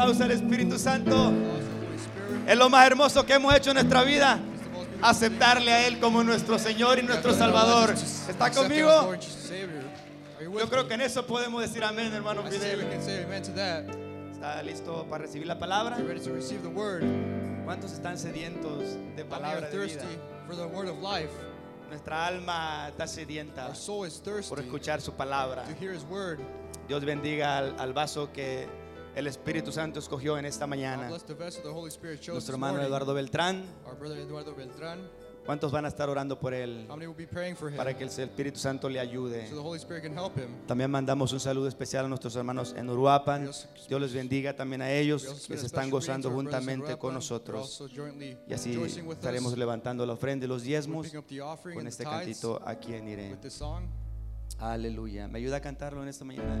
aplauso al Espíritu Santo. Es lo más hermoso que hemos hecho en nuestra vida. Aceptarle a Él como nuestro Señor y nuestro Salvador. ¿Está conmigo? Yo creo que en eso podemos decir amén, hermano Fidel. ¿Está listo para recibir la palabra? ¿Cuántos están sedientos de palabra de vida? Nuestra alma está sedienta por escuchar su palabra. Dios bendiga al, al vaso que el Espíritu Santo escogió en esta mañana. Nuestro hermano. Eduardo Beltrán. ¿Cuántos van a estar orando por él para que el Espíritu Santo le ayude? También mandamos un saludo especial a nuestros hermanos en Uruapan. Dios les bendiga también a ellos que se están gozando juntamente con nosotros. Y así estaremos levantando la ofrenda y los diezmos con este cantito aquí en song. Aleluya. ¿Me ayuda a cantarlo en esta mañana?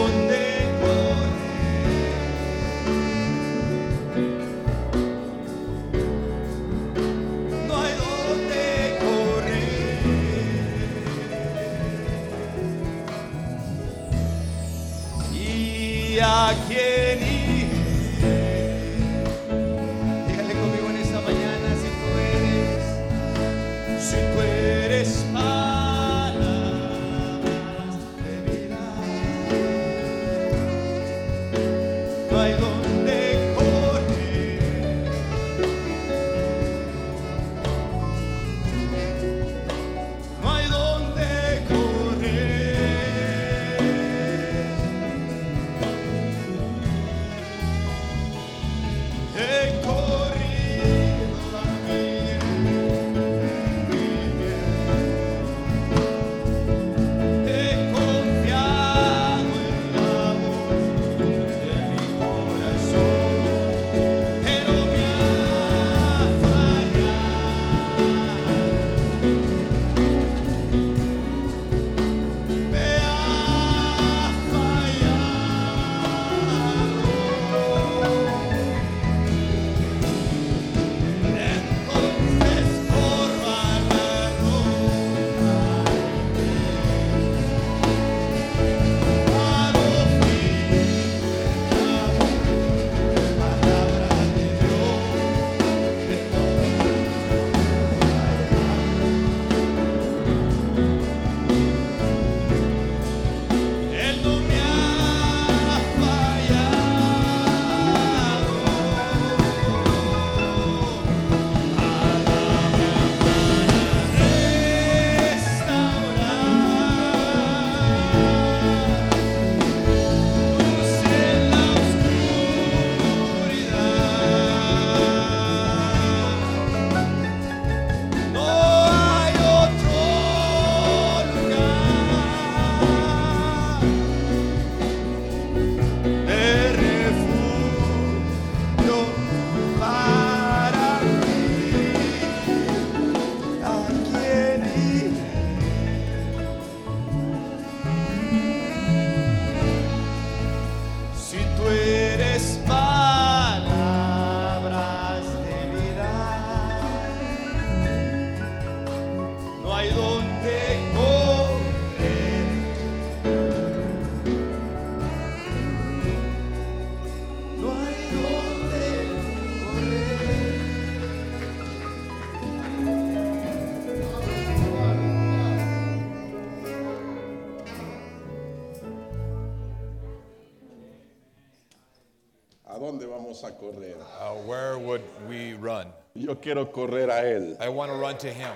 vamos a correr? Uh, where would we run? Yo quiero correr a Él. I want to run to Him.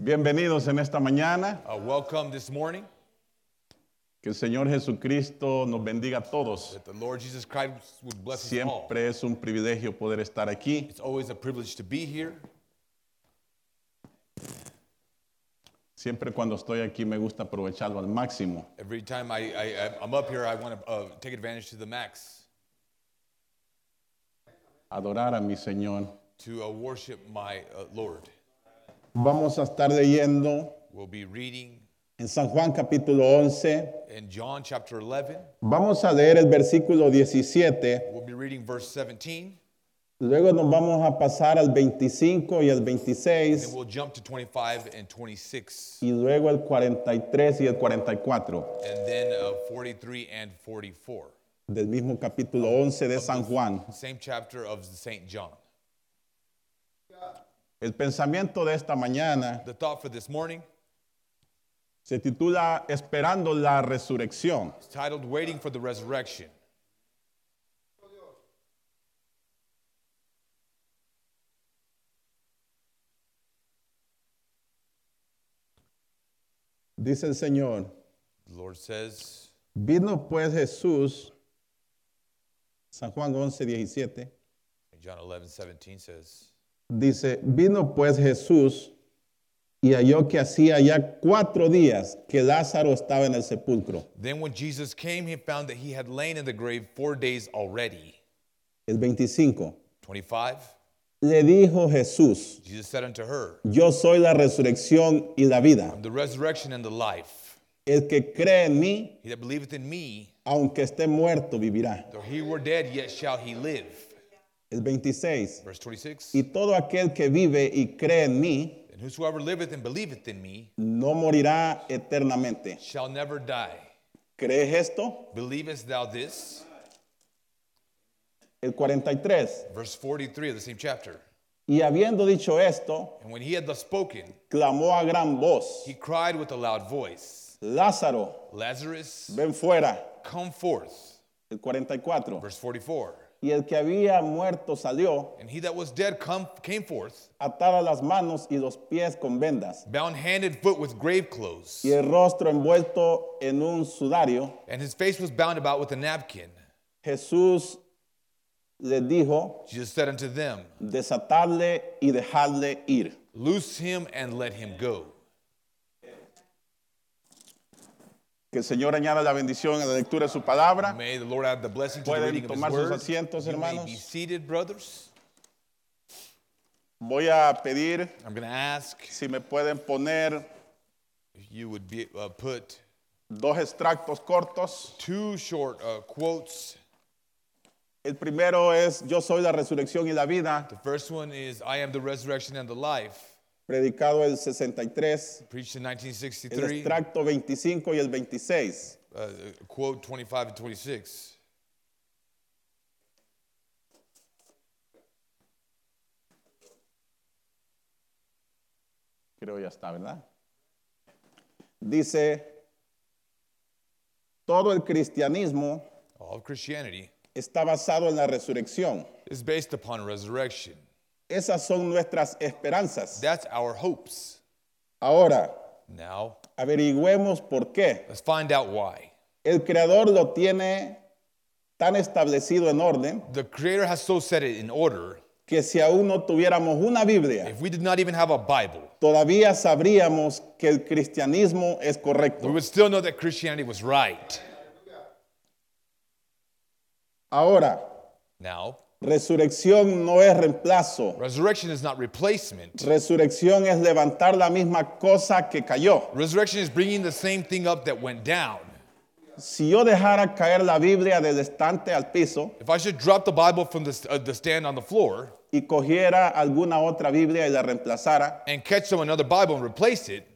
Bienvenidos en esta mañana. Uh, welcome this morning. Que el Señor Jesucristo nos bendiga a todos. That the Lord Jesus Christ would bless us all. Siempre es un privilegio poder estar aquí. It's always a privilege to be here. Siempre cuando estoy aquí me gusta aprovecharlo al máximo. Every time I, I, I'm up here, I want to uh, take advantage to the max Adorar a mi Señor. to uh, worship my uh, Lord. Vamos a estar leyendo We'll be reading en San Juan capítulo 11. in John chapter 11. Vamos a leer el versículo 17. We'll be reading verse 17. Luego nos vamos a pasar al 25 y al Then 26. we'll jump to 25 and 26. Y luego el 43 y el 44 And then uh, 43 and 44. del mismo capítulo 11 de San Juan. Same chapter of St. John. El pensamiento de esta mañana The thought for this morning se titula Esperando la resurrección. is titled Waiting for the Resurrection. Dice el Señor, The Lord says, vino pues Jesús, San Juan 11, 17, John 11, 17 says, dice, vino pues Jesús y halló que hacía ya cuatro días que Lázaro estaba en el sepulcro. Then when Jesus came, he found that he had lain in the grave four days already. El 25. 25. Le dijo Jesús, Jesus said unto her, yo soy la resurrección y la vida. I'm the resurrection and the life. El que cree en mí, He that believeth in me, aunque esté muerto, vivirá. though he were dead, yet shall he live. El 26. Verse 26. Y todo aquel que vive y cree en mí, And whosoever liveth and believeth in me no morirá eternamente. shall never die. ¿Crees esto? Believest thou this? El 43. Verse 43 of the same chapter. Y habiendo dicho esto, And when he had thus spoken, clamó a gran voz, he cried with a loud voice, Lázaro, Lazarus, ven fuera. come forth. El 44. Verse 44. Y el que había muerto salió, And he that was dead come, came forth, atada las manos y los pies con vendas, bound hand and foot with grave clothes, y el rostro envuelto en un sudario. and his face was bound about with a napkin. Jesús les dijo, Jesus said unto them, desatadle y dejadle ir. Loose him and let him go. Que el Señor añada la bendición a la lectura de su palabra. May the Lord add the blessing to the Pueden reading of his tomar sus word. asientos, You may hermanos. be seated, brothers. Voy a pedir I'm going to ask si me pueden poner if you would be, uh, put dos extractos cortos. two short uh, quotes. El primero es Yo soy la resurrección y la vida, The first one is I am the resurrection and the life, predicado el 63, preached in el 1963. extracto 25 y el 26. Uh, quote 25 and 26. Creo ya está, ¿verdad? Dice, todo el cristianismo All of Christianity está basado en la resurrección. is based upon resurrection. Esas son nuestras esperanzas. That's our hopes. Ahora, Now, averigüemos por qué. let's find out why. El Creador lo tiene tan establecido en orden The Creator has so set it in order. que si aún no tuviéramos una Biblia, If we did not even have a Bible, todavía sabríamos que el cristianismo es we correcto. would still know that Christianity was right. Ahora, Now, resurrección no es reemplazo. resurrection is not replacement. Resurrección es levantar la misma cosa que cayó. Resurrection is bringing the same thing up that went down. Si yo dejara caer la Biblia del estante al piso If I should drop the Bible from the, uh, the stand on the floor y cogiera alguna otra Biblia y la reemplazara, and catch some another Bible and replace it,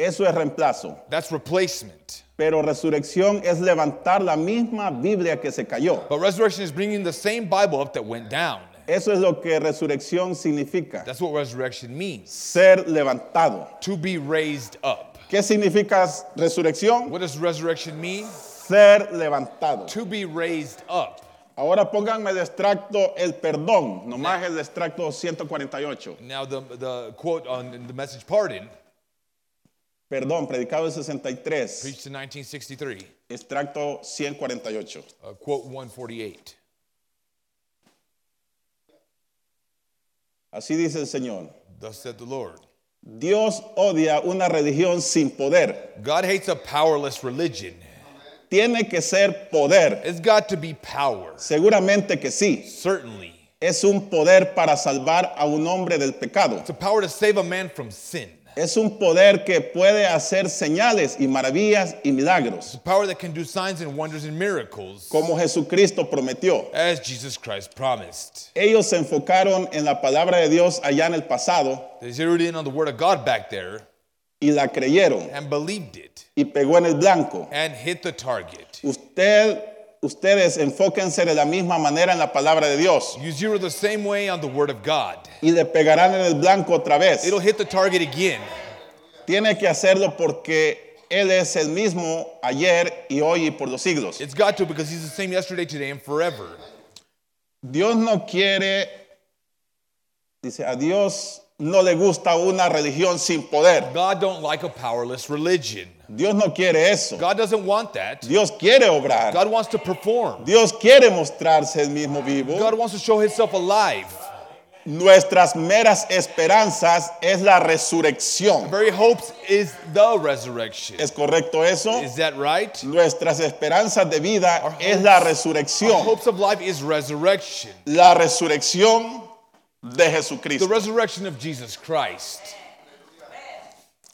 eso es reemplazo. that's replacement. Pero resurrección es levantar la misma Biblia que se cayó. But resurrection is bringing the same Bible up that went down. Eso es lo que resurrección significa. That's what resurrection means. Ser levantado. To be raised up. ¿Qué significa resurrección? What does resurrection mean? Ser levantado. To be raised up. Ahora pónganme de extracto el perdón, nomás el extracto 148. Now, the, the quote on the message pardon, Perdón, predicado el 63, preached in 1963, extracto 148. uh, quote 148. Así dice el Señor. Thus said the Lord. Dios odia una religión sin poder. God hates a powerless religion. Tiene que ser poder. It's got to be power. Seguramente que sí. Certainly. es un poder para salvar a un hombre del pecado. It's a power to save a man from sin. Es un poder que puede hacer señales y maravillas y milagros, It's a power that can do signs and wonders and miracles, como Jesucristo prometió. as Jesus Christ promised. Ellos se enfocaron en la palabra de Dios allá en el pasado They zeroed in on the word of God back there y la creyeron and believed it y pegó en el blanco. and hit the target. Usted, ustedes enfóquense de la misma manera en la palabra de Dios You zero the same way on the word of God. y le pegarán en el blanco otra vez. It'll hit the target again. Tiene que hacerlo porque Él es el mismo ayer y hoy y por los siglos. It's got to because he's the same yesterday, today, and forever. Dios no quiere, dice, a Dios no le gusta una religión sin poder. God don't like a powerless religion. Dios no quiere eso. God doesn't want that. Dios quiere obrar. God wants to perform. Dios quiere mostrarse el mismo vivo. God wants to show himself alive. Nuestras meras esperanzas es la resurrección. Very hopes is the resurrection. ¿Es correcto eso? Is that right? Nuestras esperanzas de vida Our es hopes- la Our resurrección. hopes of life is resurrection. La resurrección de The Jesucristo. resurrection of Jesus Christ.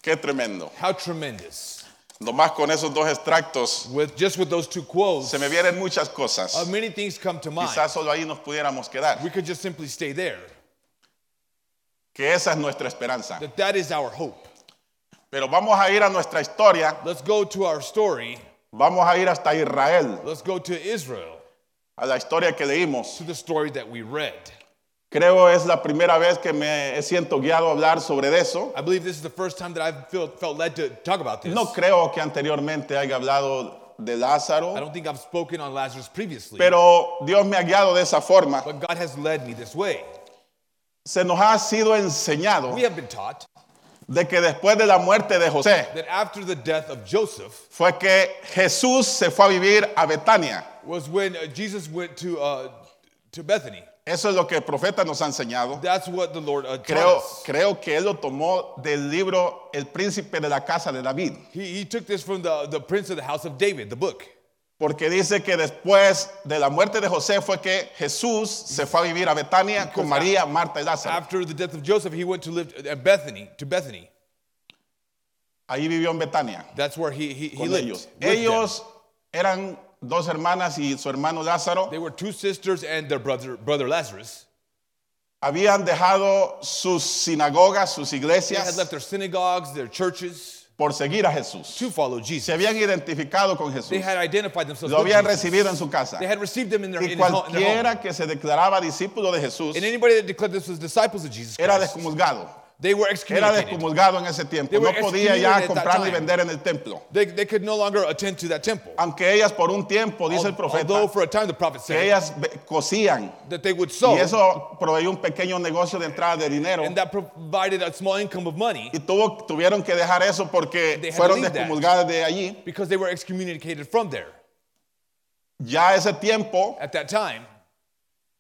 Qué tremendo. How tremendous. Nomás con esos dos extractos With just with those two quotes, se me vienen muchas cosas. uh, many things come to mind. Quizás solo ahí nos pudiéramos quedar. We could just simply stay there. Que esa es nuestra esperanza. That that is our hope. Pero vamos a ir a nuestra historia. Let's go to our story. Vamos a ir hasta Israel, Let's go to Israel, a la historia que leímos. to the story that we read. Creo es la primera vez que me siento guiado a hablar sobre eso. I believe this is the first time that I've felt, felt led to talk about this. No creo que anteriormente haya hablado de I Lázaro, don't think I've spoken on Lazarus previously, pero Dios me ha guiado de esa forma. but God has led me this way. Se nos ha sido enseñado We have been taught de que después de la muerte de José that after the death of Joseph fue que Jesús se fue a vivir a Betania. was when uh, Jesus went to, uh, to Bethany. Eso es lo que el profeta nos ha enseñado. That's what the Lord uh, Creo, creo que él lo tomó del libro El príncipe de la casa de David, He, he took this from the, the prince of the house of David, the book. porque dice que después de la muerte de José fue que Jesús se fue a vivir a Betania con María, Marta y Lázaro. After the death of Joseph, he went to live at Bethany, to Bethany. Ahí vivió en Betania That's where he, he, he con lived. ellos. Ellos eran dos hermanas y su hermano Lázaro. They were two sisters and their brother, brother Lazarus. Habían dejado sus sinagogas, sus They had iglesias left their synagogues, their churches por seguir a Jesús. to follow Se Jesus. habían identificado con They Jesús. had identified themselves Lo with habían Jesus. recibido en su casa. They had received them in their, Y in his home, in their home. cualquiera que se declaraba discípulo de Jesús And anybody that declared this was disciples of Jesus era Christ, descomulgado. They were Era excommunicated. descomulgado en ese tiempo. They No podía ya comprar ni vender en el templo. They, they could no longer attend to that temple. Aunque ellas por un tiempo, dice el Although profeta, for a time the prophet que said ellas ve- cosían. that they would Y eso proveyó un pequeño negocio de entrada de dinero. and that provided a small income of money Y tuvo, tuvieron que dejar eso porque They had to fueron leave that. descomulgadas de allí. because they were excommunicated from there. Ya ese tiempo, At that time,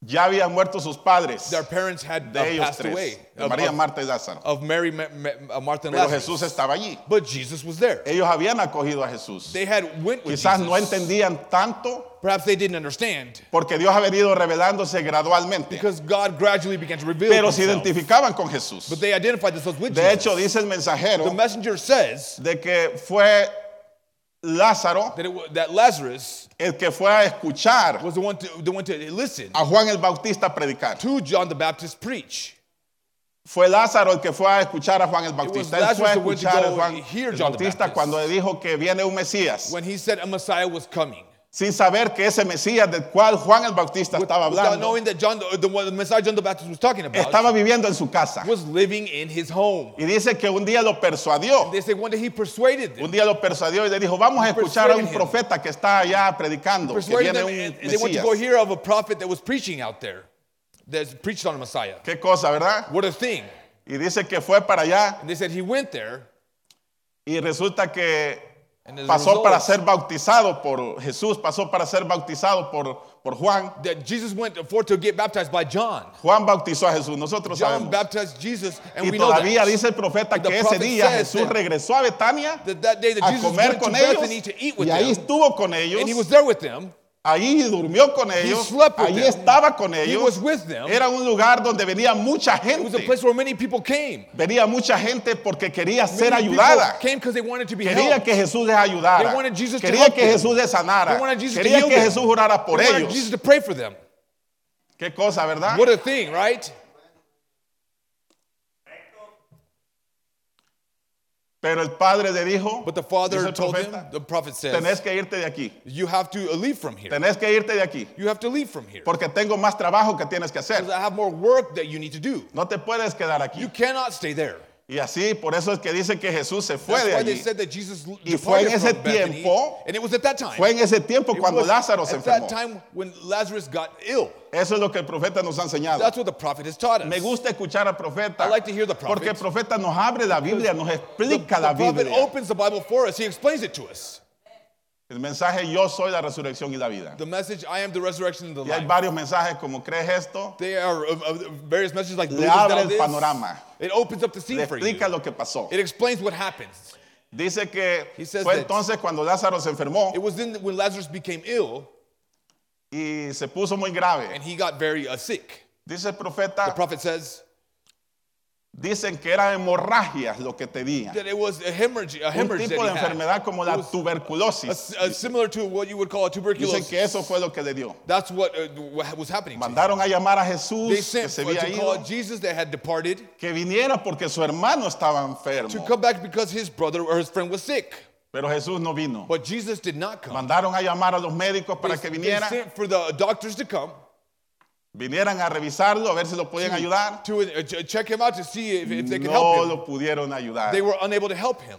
ya habían muerto sus padres. their parents had uh, De ellos passed away tres. De of, María, of- Marta y Lázaro. of Mary, Ma- Ma- uh, Martha, and Pero Lazarus. Jesús estaba allí. But Jesus was there. Ellos habían acogido a Jesús. They had went with Quizás Jesus. no entendían tanto Perhaps they didn't understand porque Dios ha venido revelándose gradualmente. because God gradually began to reveal Pero se himself. identificaban con Jesús. But they identified themselves with De Jesus. hecho, dice el the mensajero messenger says de que fue Lázaro that, it, that Lazarus el que fue a escuchar was the one to the one to listen a Juan el Bautista predicar. to John the Baptist preach. Fue Lázaro el que fue a escuchar a Juan el Bautista. Él fue a escuchar a Juan el John the Bautista Baptist. cuando dijo que viene un Mesías, When he said a Messiah was coming, sin saber que ese Mesías del cual Juan el Bautista estaba without hablando, knowing that John, the, the, one- the Messiah John the Baptist was talking about, estaba viviendo en su casa. was living in his home. Y dice que un día lo persuadió. They say one day he persuaded them, Un día lo persuadió y le dijo, vamos a escuchar a un persuaded him. profeta que está allá predicando, que persuaded viene them, un and, they went to Mesías. go hear of a prophet that was preaching out there, that preached on a Messiah. Qué cosa, ¿verdad? What a thing! Y dice que fue para allá And they said he went there, y resulta que pasó para ser bautizado por Jesús, pasó para ser bautizado por, por Juan. that Jesus went for to get baptized by John. Juan bautizó a Jesús, nosotros John sabemos. baptized Jesus, and Y we know todavía that. dice el profeta que ese día Jesús regresó a Betania that that day that a Jesus comer to con ellos to eat with y ahí them, estuvo con ellos and he was there with them Ahí durmió con ellos, them. estaba con He ellos. was with them. Era un lugar donde venía mucha It was a gente. place where many people came. Venía mucha gente porque quería ser ayudada. came because they wanted to be Quería que Jesús les ayudara. They wanted Jesus to Quería que. Jesús les sanara. Quería que. Jesús jurara por ellos. Jesus to pray for them. Qué cosa, ¿verdad? What a thing, right? Pero el padre le dijo, But the father dice el told him, profeta, the prophet tenés says, que irte de aquí. you have to leave from here. Tenés que irte de aquí. You have to leave from here. Porque tengo más trabajo que tienes que hacer. Because I have more work that you need to do. No te puedes quedar aquí. You cannot stay there. Y así, por eso es que dice que Jesús se fue That's de why they allí. said that Jesus Y fue en departed ese from Bethany, tiempo- and it was at that time. Fue en ese tiempo It cuando was Lázaro se at that enfermó. time when Lazarus got ill. Eso es lo que el profeta nos ha enseñado. That's what the prophet has taught us. Me gusta escuchar al profeta. I like to hear the prophet. Porque el profeta nos abre la Biblia, nos the, explica the la prophet Biblia. opens the Bible for us. He explains it to us. El mensaje yo soy la resurrección y la vida. The message, I am the resurrection and the Y hay life. varios mensajes como crees esto, There are uh, uh, various messages like Le believest abre el panorama. It opens up the scene le for you. explica lo que pasó. It explains what happens. Dice que He says fue that- entonces cuando Lázaro se enfermó It was then when Lazarus became ill y se puso muy grave. and he got very uh, sick. Dice el The profeta, prophet says dicen que era hemorragias lo que tenía. that it was a hemorrhage, a Un hemorrhage tipo de enfermedad como la a- tuberculosis. a- similar to what you would call a Dicen tuberculosis. que eso fue lo que le dio. That's what, uh, what was happening to. Mandaron a llamar a They Jesús que se había to ido, Jesus that had departed que viniera porque su hermano estaba to enfermo. come back because his brother or his friend was sick. Pero Jesús no vino. But Jesus did not come. Mandaron a llamar a los médicos para They, que they vinieran, sent for the doctors to come vinieran a revisarlo, a ver si lo podían ayudar. to uh, ch- check him out to see if, if they could No help him. lo pudieron ayudar. They were unable to help him.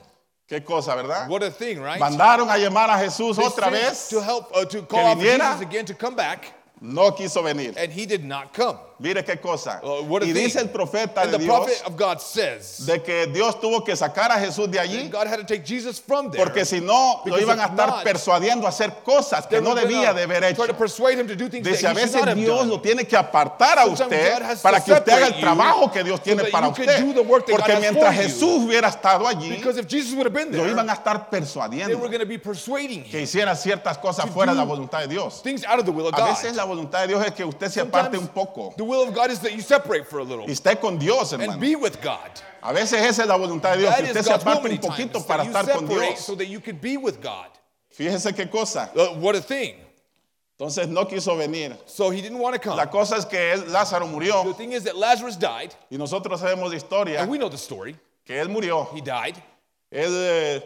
Qué cosa, ¿verdad? What a thing, right? Mandaron a llamar a Jesús They otra sent vez, to help uh, to call out for viniera. Jesus again to come back, no quiso venir. and he did not come. Mire qué cosa. Uh, what Y dice el profeta And de the Dios prophet of God says de que Dios tuvo que sacar a Jesús de allí God had to take Jesus from there. porque si no lo iban a estar not, persuadiendo a hacer cosas que no debía de haber hecho. Dice, a veces Dios lo tiene que apartar a usted para que usted haga el trabajo que Dios so tiene that para usted. Porque mientras. Jesús hubiera estado allí, been lo there, iban a estar persuadiendo que hiciera ciertas cosas fuera de la voluntad de Dios. A veces la voluntad de Dios es que usted se aparte un poco will of God is that you separate for a little y esté con Dios, and be with God. A veces esa es la voluntad de Dios, That que usted se aparte un poquito para estar con Dios. so that you could be with God. Fíjese qué cosa. Uh, what a thing. Entonces no quiso venir. So he didn't want to come. La cosa es que él, Lázaro The thing is that Lazarus died, y nosotros sabemos de historia and we know the story. que él murió. He died. Él eh,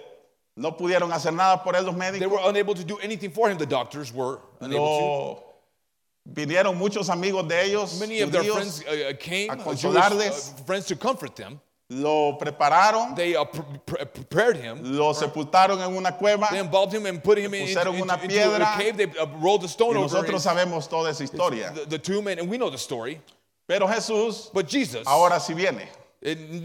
no pudieron hacer nada por él los They were unable to do anything for him. The doctors were unable Lo, vinieron muchos amigos de ellos. Many of their friends uh, uh, came, a uh, Jewish, consolarles. uh, friends to comfort them. lo prepararon, They uh, pre- pre- prepared him. lo sepultaron en una cueva They embalmed him and put him in, pusieron una into piedra. a cave. They uh, rolled a stone y over nosotros sabemos toda esa historia. the, and, and we know the story. Pero Jesús But Jesus, ahora sí viene.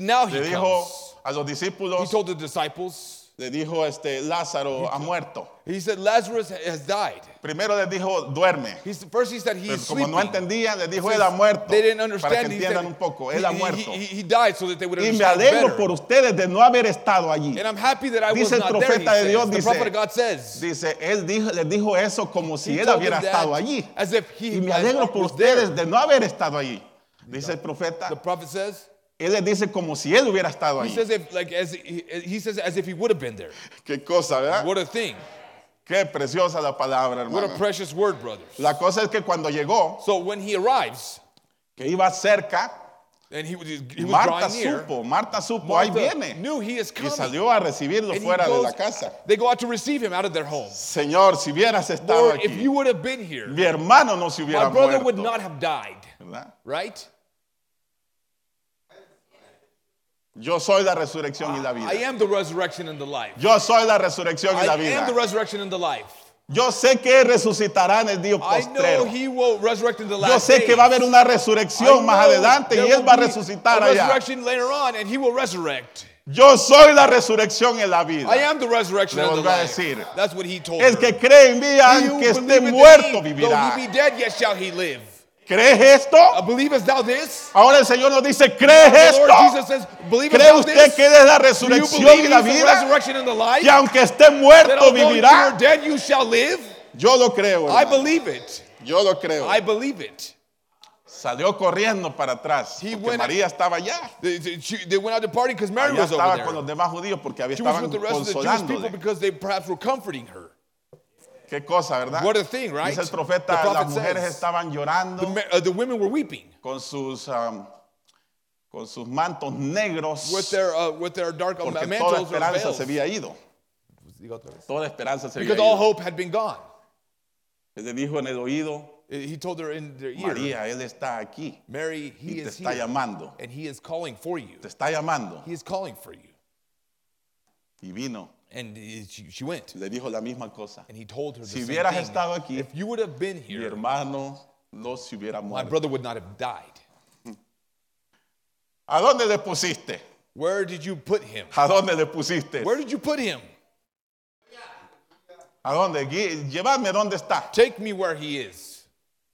now he Le dijo comes. a los He discípulos, told the disciples, le dijo este Lázaro ha muerto. he said, Lazarus has died. Primero les dijo duerme. He's, first he said Pero he's como no sleeping. entendían, les dijo Says él ha muerto. They didn't Para understand. que He said, entiendan un poco, él he, ha he- muerto. he- he died so that they would Y me understand alegro better. por ustedes de no haber estado allí. And I'm happy that I was Dice el not there. He profeta de says. Dios, the dice- prophet of God says. Dice, él dijo, les dijo eso como si He él told hubiera them estado allí. As if he Y me as alegro if por was there. ustedes de no haber estado allí. Dice el profeta, The prophet says. Él les dice como si él hubiera estado He says if like as he, he says as if he would have been there. Qué cosa, ¿verdad? What a thing. Qué preciosa la palabra, What a hermano. precious word, brothers. La cosa es que cuando llegó, So when he arrives que iba cerca, and he was he was Marta drawing near, supo, Marta supo, ahí Martha viene. knew he is Y coming. salió a recibirlo And he fuera de goes- la casa. They go out to receive him out of their home. Señor, si hubieras estado Lord, if aquí, you would have been here, mi hermano no se my hubiera brother muerto. would not have died, ¿verdad? right? Yo soy la resurrección y la I vida. am the resurrection and the life. Yo soy la resurrección y I la am the vida. resurrection and the life. Yo sé que resucitará en el día I know postrero. he will resurrect in the Yo sé que va a haber una I resurrección más adelante y Él va a resucitar a allá. resurrection later on, and he will resurrect. Yo soy la resurrección y la vida. I am the resurrection Le volvió a decir, That's what he told El que cree en mí, aunque esté muerto, vivirá. He be dead, yet shall he live. ¿Crees esto? Uh, believest thou this? Ahora el Señor nos dice, ¿crees esto? Says, ¿Cree usted que es la resurrección y la vida? Que aunque esté muerto, vivirá. dead, you shall live? Yo lo creo. I believe it. Yo lo creo. I believe it. Salió corriendo para atrás. He Porque went- María estaba allá. They, they- went out to party because Mary Allá was over estaba there. con los demás judíos porque había estaban with Qué cosa, ¿verdad? What a thing, right? Dice el The profeta, prophet las mujeres says- estaban llorando The, uh, the women were weeping con sus um, con sus mantos negros with their uh, with their dark uh, porque toda mantles or esperanza veils se había ido. Toda esperanza se había because all ido. hope had been gone. Le dijo en el oído, He told her in their ear, María, él está aquí Mary, y he te is está here, llamando. and he is calling for you. Te está llamando. He is calling for you. Y vino And she, she went, le dijo la misma cosa. and he told her the Si same hubieras thing. estado aquí, if you would have been Mi here, hermano no se hubiera my muerto. brother would not have died. ¿A dónde le pusiste? Where did you put him? ¿A dónde le pusiste? Where did you put him? ¿A dónde? Gui- Llévame dónde está. Take me where he is.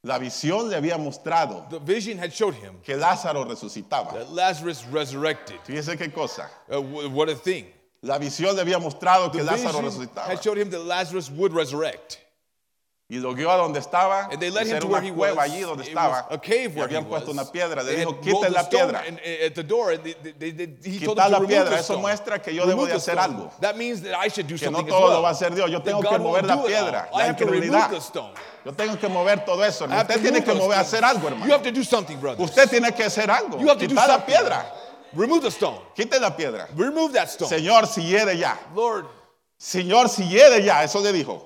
La visión le había mostrado The vision had showed him que Lázaro resucitaba. that Lazarus resurrected. Fíjese qué cosa. Uh, wh- what a thing. La visión le había mostrado que Lázaro resucitaba. had showed him that Lazarus would resurrect. Y lo guió a donde estaba. And they led him to where he was. allí donde estaba. a cave Y where he habían puesto was. una piedra. Le They dijo, rolled la piedra. and- and at the door, and they, they, they, he told them to la piedra. the Eso muestra que yo debo de hacer algo. That means that I should do Que something no as todo lo va a hacer Dios. Yo tengo que mover la piedra, I la have to remove the stone. Yo tengo que mover todo eso. Usted tiene que mover, hacer algo, You hermano. have to do something, brother. Usted tiene que hacer algo. You have to do Quitar la something. piedra. Remove the stone. Quite la piedra. Remove that stone. Señor, si hiede ya. Lord, Señor, si hiede ya. Eso le dijo.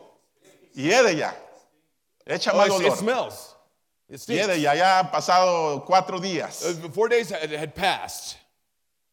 Hiede ya. Echa oh, más it's- it dolor. smells. It stinks. Hiede ya. Ya han pasado cuatro días. Uh, four days had, had passed.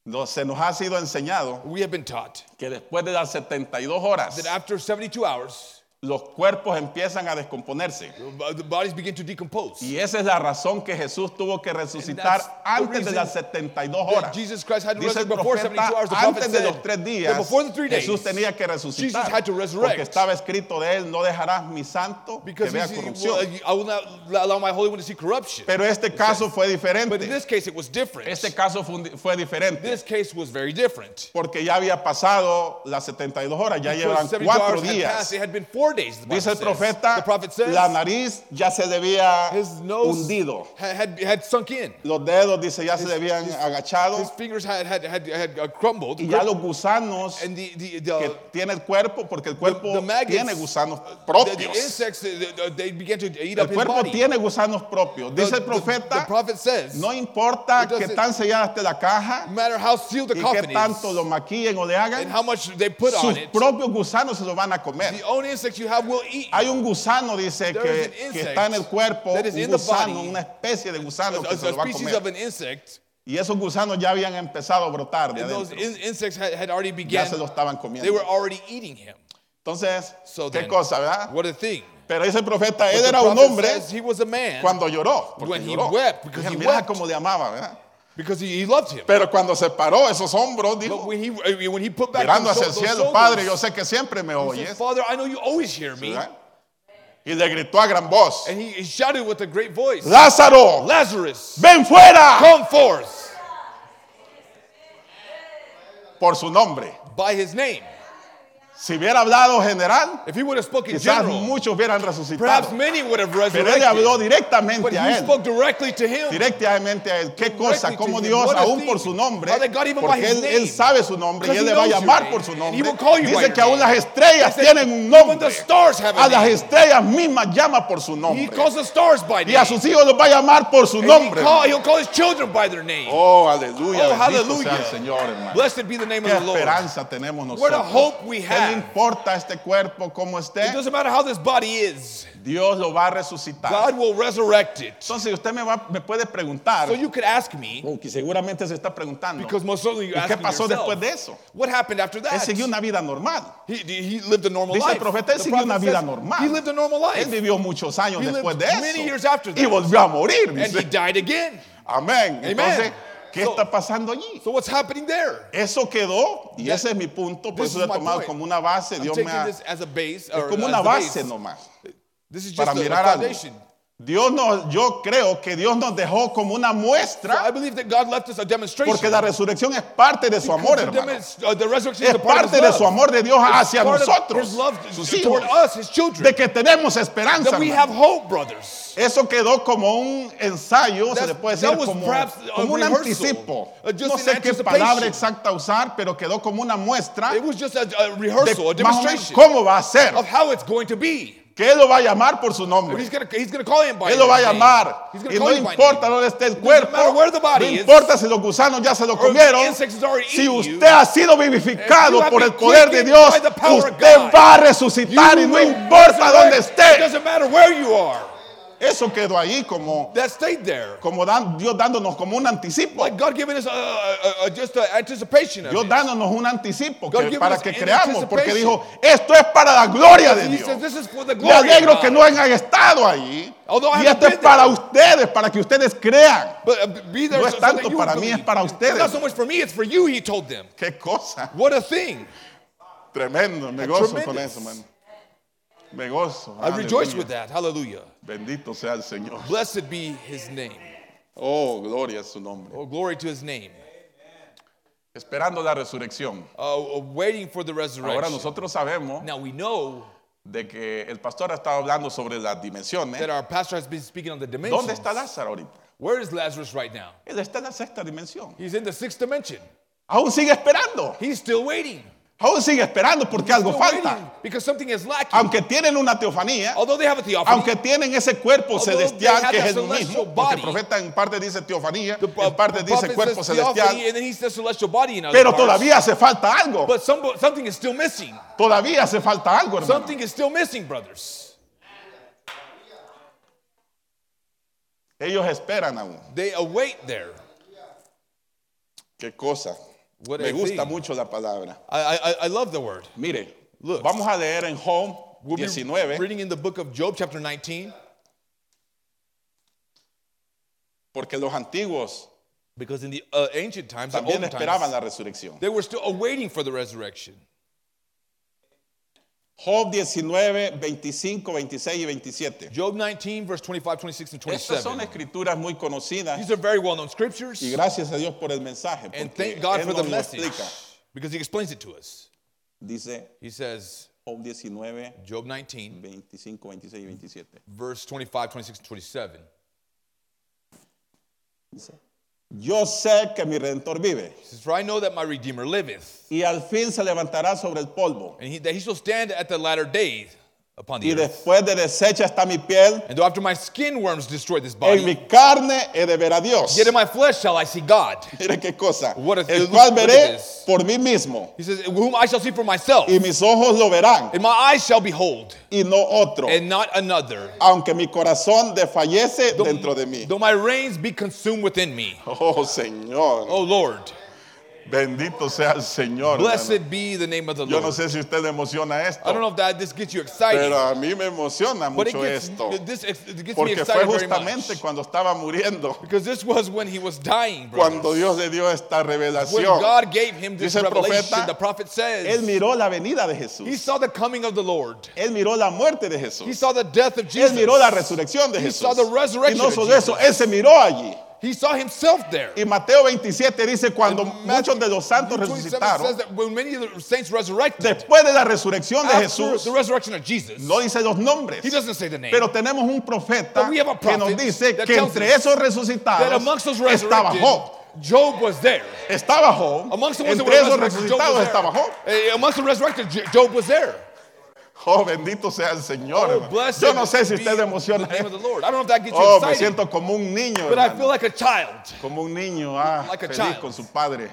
No, se nos ha sido enseñado We have been taught que después de las 72 horas that after 72 hours, los cuerpos empiezan a descomponerse. the bodies begin to decompose. Y esa es la razón que Jesús tuvo que resucitar antes de las 72 that horas. Jesus Christ had to Dice el resurrect before 72 profeta, hours. The antes de los tres días, before the three days, Jesús tenía que Jesus resucitar. had to resurrect. Porque estaba escrito de él, no dejarás mi santo que because vea he said, corrupción. well, I will not allow my Holy One to see corruption. Pero este caso fue But in diferente. this case, it was different. Este caso fue, fue diferente. This case was very different. Porque ya había pasado las 72 horas, ya llevan 72 cuatro hours had días. passed. It had been four days. The Dice el says. profeta, The prophet says la nariz ya se debía his nose hundido. had, sunk in. Los dedos, dice, ya se debían agachado. His fingers had, had, had, had uh, crumbled. Y ya los gusanos and the, the, que the, tiene el cuerpo, porque el cuerpo the maggots, tiene gusanos the, the propios. insects, they, they- they began to eat El up his cuerpo body. tiene gusanos propios. Dice The- el the- profeta, the prophet says, no importa que tan sellada esté la caja no matter how sealed the y coffin que tanto lo maquillen o le and hagan, how much they put on sus it, propios gusanos se lo van a comer. the own insects you have will eat. Hay un gusano, dice, There que, is an que insect está en el cuerpo, that is un in the gusano, body, una especie de a, gusano que se a lo va a species of comer. an insect, Y esos gusanos ya habían empezado a brotar de and those adentro. in- insects had, had already Ya began, se lo estaban they comiendo. were already eating him. Entonces, So qué then, cosa, ¿verdad? What a thing. Pero ese profeta, But él the era un prophet hombre says he was a man cuando lloró. Porque When he lloró. wept, because Dije, he Mira wept. cómo le amaba, ¿verdad? Because he, he loved him. Pero cuando se paró esos hombros, But dijo, when he, uh, when he put back mirando those, hacia el those cielo, shoulders, Padre, yo sé que siempre me he said, oyes. Father, I know you always hear me. ¿verdad? Y le gritó a gran voz, And he, he shouted with a great voice, Lázaro, Lazarus, ven fuera come forth por su nombre. by his name. Si hubiera hablado general, If he would have spoken quizás general, muchos hubieran perhaps resucitado. many would have Pero él habló But directamente a he él. spoke directly to him. Directamente a él. Qué cosa, como. Dios, aún por su nombre, porque él, sabe su nombre y él he le va a llamar por su nombre. he Dice que aún las estrellas He said, tienen un nombre. have a A las estrellas mismas llama por su He nombre. calls the stars by Y a sus hijos los va a llamar por su And he nombre. call, he'll call his children by their name. Oh, aleluya. Oh, hallelujah. Señor, hermano. Blessed be the name Qué of the Lord. esperanza tenemos What a nosotros. hope we ¿Qué have. importa este cuerpo como It esté? doesn't matter how this body is. Dios lo va a resucitar. God will resurrect it. Entonces usted me, va- me puede preguntar, So you could ask me, oh, que seguramente se está preguntando, because most certainly you're ¿y qué pasó yourself, después de eso? what happened after Él that? siguió una vida normal. He, he lived a normal Dice el life. profeta, él The siguió una vida says normal. He lived a normal Él life. vivió muchos años He después lived de many years eso. after Y that. volvió a morir. And he died again. Amén. Entonces, ¿qué So- está pasando allí? So what's happening there? Eso quedó, y That- ese es mi punto, por eso lo he tomado point. como una base. I'm Dios me ha, this as a base. es Or como una base nomás. This is para just a, a mirar algo. Dios nos, yo creo que Dios nos dejó como una So I muestra believe that God left us a demonstration. porque la resurrección es parte de su amor, hermano. uh, the resurrection Es parte de su amor de Dios hacia nosotros, his love sus toward hijos, us, his children. de que tenemos esperanza. that we have hope, brothers. Eso quedó como un ensayo, se That's- le puede decir was como, un rehearsal, anticipo. uh, No sé qué palabra exacta usar, pero quedó como una muestra It was just a, a de rehearsal, a demonstration cómo va a ser. of how it's going to be. Que Él lo va a llamar por su nombre. he's gonna, he's gonna call him by Él lo va a llamar. Y no importa dónde esté el cuerpo. No importa si los gusanos ya se lo comieron. Si usted ha sido vivificado por el poder de Dios, usted va a resucitar y no importa dónde esté. Eso quedó ahí como, That stayed there. como dan- Dios dándonos como un anticipo. Like God giving us a, a, a, just an anticipation of Dios dándonos un anticipo que- para que creamos, porque dijo, esto es para la gloria de He Dios. says this is for the Me alegro que no hayan estado ahí. Y esto es para there. ustedes, para que ustedes crean. But uh, be there No es tanto para mí, es para It's ustedes. not so much for me, it's for you, he told them. Qué cosa. What a thing. Tremendo. Me gozo con eso, man. Me gozo. I rejoice with that. Hallelujah. Bendito sea el Señor. Blessed be his name. Oh, gloria a su nombre. Oh, glory to his name. Esperando la resurrección. Uh, uh, waiting for the Ahora resurrection. nosotros sabemos Now we know de que el pastor ha estado hablando sobre las dimensiones. that our pastor has been speaking on the dimensions. ¿Dónde está Lázaro ahorita? Where is Lazarus right now? Él está en la sexta dimensión. He's in the sixth dimension. Aún sigue esperando. He's still waiting. Aún sigue esperando porque algo falta. Aunque tienen una teofanía, aunque tienen ese cuerpo celestial que es celestial mismo, porque el profeta en parte dice teofanía, en parte dice cuerpo celestial, pero todavía hace falta algo. But some, something is still missing. Todavía hace falta algo, hermano. Something is still missing, brothers. Ellos esperan aún. They await there. Qué cosa. What Me gusta mucho la palabra. I, I, I love the word. Mire, Look. vamos a leer en Job We'll be 19, reading in the book of Job, chapter 19, porque los antiguos because in the uh, ancient times, the times, la resurrección. they were still awaiting for the resurrection. Job 19, 25, 26 y 27. Job 19, verse 25, 26, and Estas son 27. escrituras muy conocidas These are very well known scriptures. y gracias a Dios por el mensaje. And porque thank God Él for the nos lo message explica. because he explains it to us. Dice He says, Job 19, Job 19, 25, 26 y 27. verse 25, 26, and 27. Dice, Yo sé que mi redentor vive. He says, For I know that my Redeemer liveth, y al fin se levantará sobre el polvo. and he, that he shall stand at the latter day upon the Y earth. después de deshecha está mi piel, And though after my skin worms destroy this en body, mi carne he de ver a Dios. yet in my flesh shall I see God. Mire qué cosa. What a- el cual look at veré this. por mí mismo He says, Whom I shall see for myself, y mis ojos lo verán and my eyes shall behold, y no otro. and not another. Aunque mi corazón desfallece dentro de mí. Though my reins be consumed within me. Oh Señor. O Lord, Bendito sea el Señor. blessed be the name of the Yo no Lord. sé si usted le emociona I don't esto, know if that this gets you excited, pero a mí me emociona but it mucho gets, esto. this, it gets me Porque fue excited very justamente much. cuando estaba muriendo, Because this was when he was dying, cuando. Dios le dio esta When revelación. God gave him this Dice el revelation, profeta, the prophet Él says, miró la venida de he Jesús. saw the coming of the Lord. Él miró la muerte de He Jesús. saw the death of Él Jesus. miró la resurrección de He Jesús. saw the Y resurrection no of solo eso. Él se miró allí. He saw himself there. Y Mateo 27 dice, cuando Matthew- muchos de los santos Luke 27 says resucitaron, después de la resurrección de Jesús, the resurrection of Jesus, no dice los nombres. he doesn't say the name. Pero tenemos un profeta que nos dice que entre esos resucitados amongst those estaba resurrected, Job. Job was there. Estaba Job. Amongst the ones that were esos resurrected, Job resucitados was estaba. Job. Eh, Amongst the resurrected, Job was there. Oh, bendito sea el Señor. Oh, Yo no sé si usted emociona. Oh, me siento como un niño. but I feel like a child. Como un niño, ah, Like a feliz child. con su padre.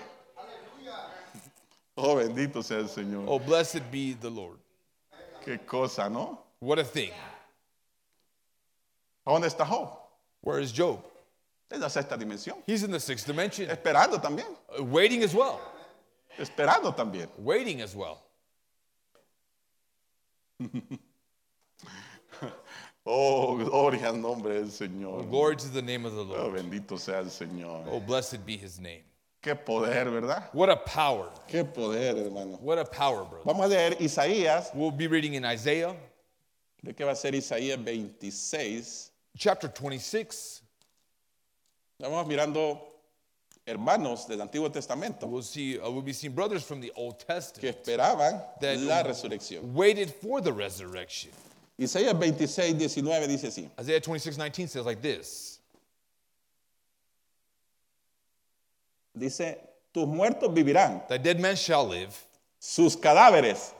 Oh, bendito sea el Señor. Oh, blessed be the Lord. Qué cosa, ¿no? What a thing. ¿A dónde está Job? Where is Job? Es la sexta dimensión. He's in the sixth dimension, Esperando también. waiting as well. Esperando también. Waiting as well. Oh, gloria al nombre del Señor. Oh, glory to the name of the Oh, Lord. bendito sea el Señor. Oh, blessed be his name. Qué poder, ¿verdad? What a power. Qué poder, hermano. What a power, brother. Vamos a leer Isaías. We'll be reading in Isaiah ¿De qué va a ser Isaías 26? chapter 26, Estamos mirando hermanos del Antiguo Testamento we'll see uh, we'll be seeing brothers from the Old que Testament esperaban That- la resurrección. waited for the resurrection. Isaías 26, 19 dice así. Isaiah 26, 19 says like this. Dice, tus muertos vivirán, Thy dead men shall live. sus cadáveres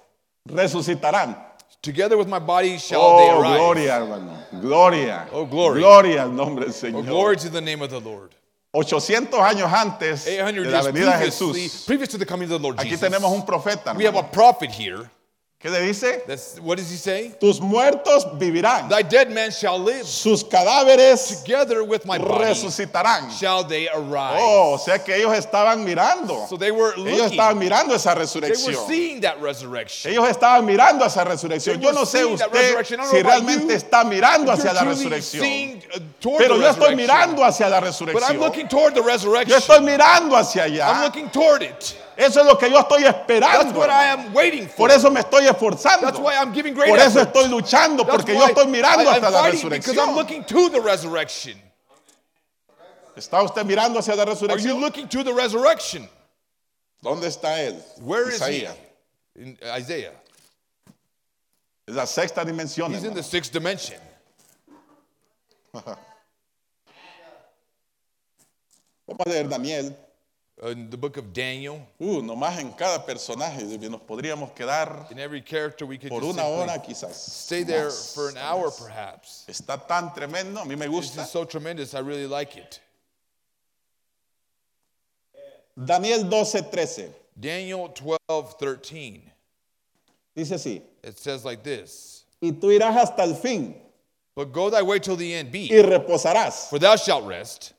resucitarán. Together with my body shall they Oh, arise. gloria, hermano. Gloria. Oh, glory. Gloria al nombre del Oh, Señor. glory to the name of the Lord. 800 años antes 800 de la venida de previously, Jesús. previous to the coming of the Lord Aquí tenemos un profeta. We have a prophet here. ¿Qué le dice? That's what does he say? Tus muertos vivirán. Thy dead men shall live. Sus cadáveres Together with my body resucitarán. shall they arise. Oh, o sea que ellos estaban mirando. So they were Ellos looking. estaban mirando esa They were resurrección. seeing that resurrection. Ellos estaban mirando esa resurrección. They Yo no sé usted resurrection. Si realmente está mirando hacia la resurrección. uh, Pero yo estoy resurrection. mirando hacia la But I'm resurrección. looking toward the Yo estoy resurrection. mirando hacia I'm allá. looking toward it. Eso es lo que yo estoy That's esperando. what I am waiting for. Por eso me estoy esforzando. That's why I'm giving great Por eso estoy luchando, That's porque yo estoy mirando I- hacia I'm la because I'm resurrección. looking to the resurrection. ¿Está usted mirando hacia la Are you resurrección? looking to the resurrection? ¿Dónde está él? Where is he? Isaías. In Isaiah. Es la sexta dimensión. He's in hermano. the sixth dimension. Vamos a leer Daniel. In the book of Daniel, Uh, nomás en cada personaje nos podríamos quedar in every character we could por just una hora quizás. stay there más. for an hour perhaps. Está tan tremendo, a mí me This is so tremendous. I really like it. Daniel 12, 13. Daniel 12, 13. Dice así. It says like this Y tú irás hasta el fin But go thy way till the end y be, reposarás for thou shalt rest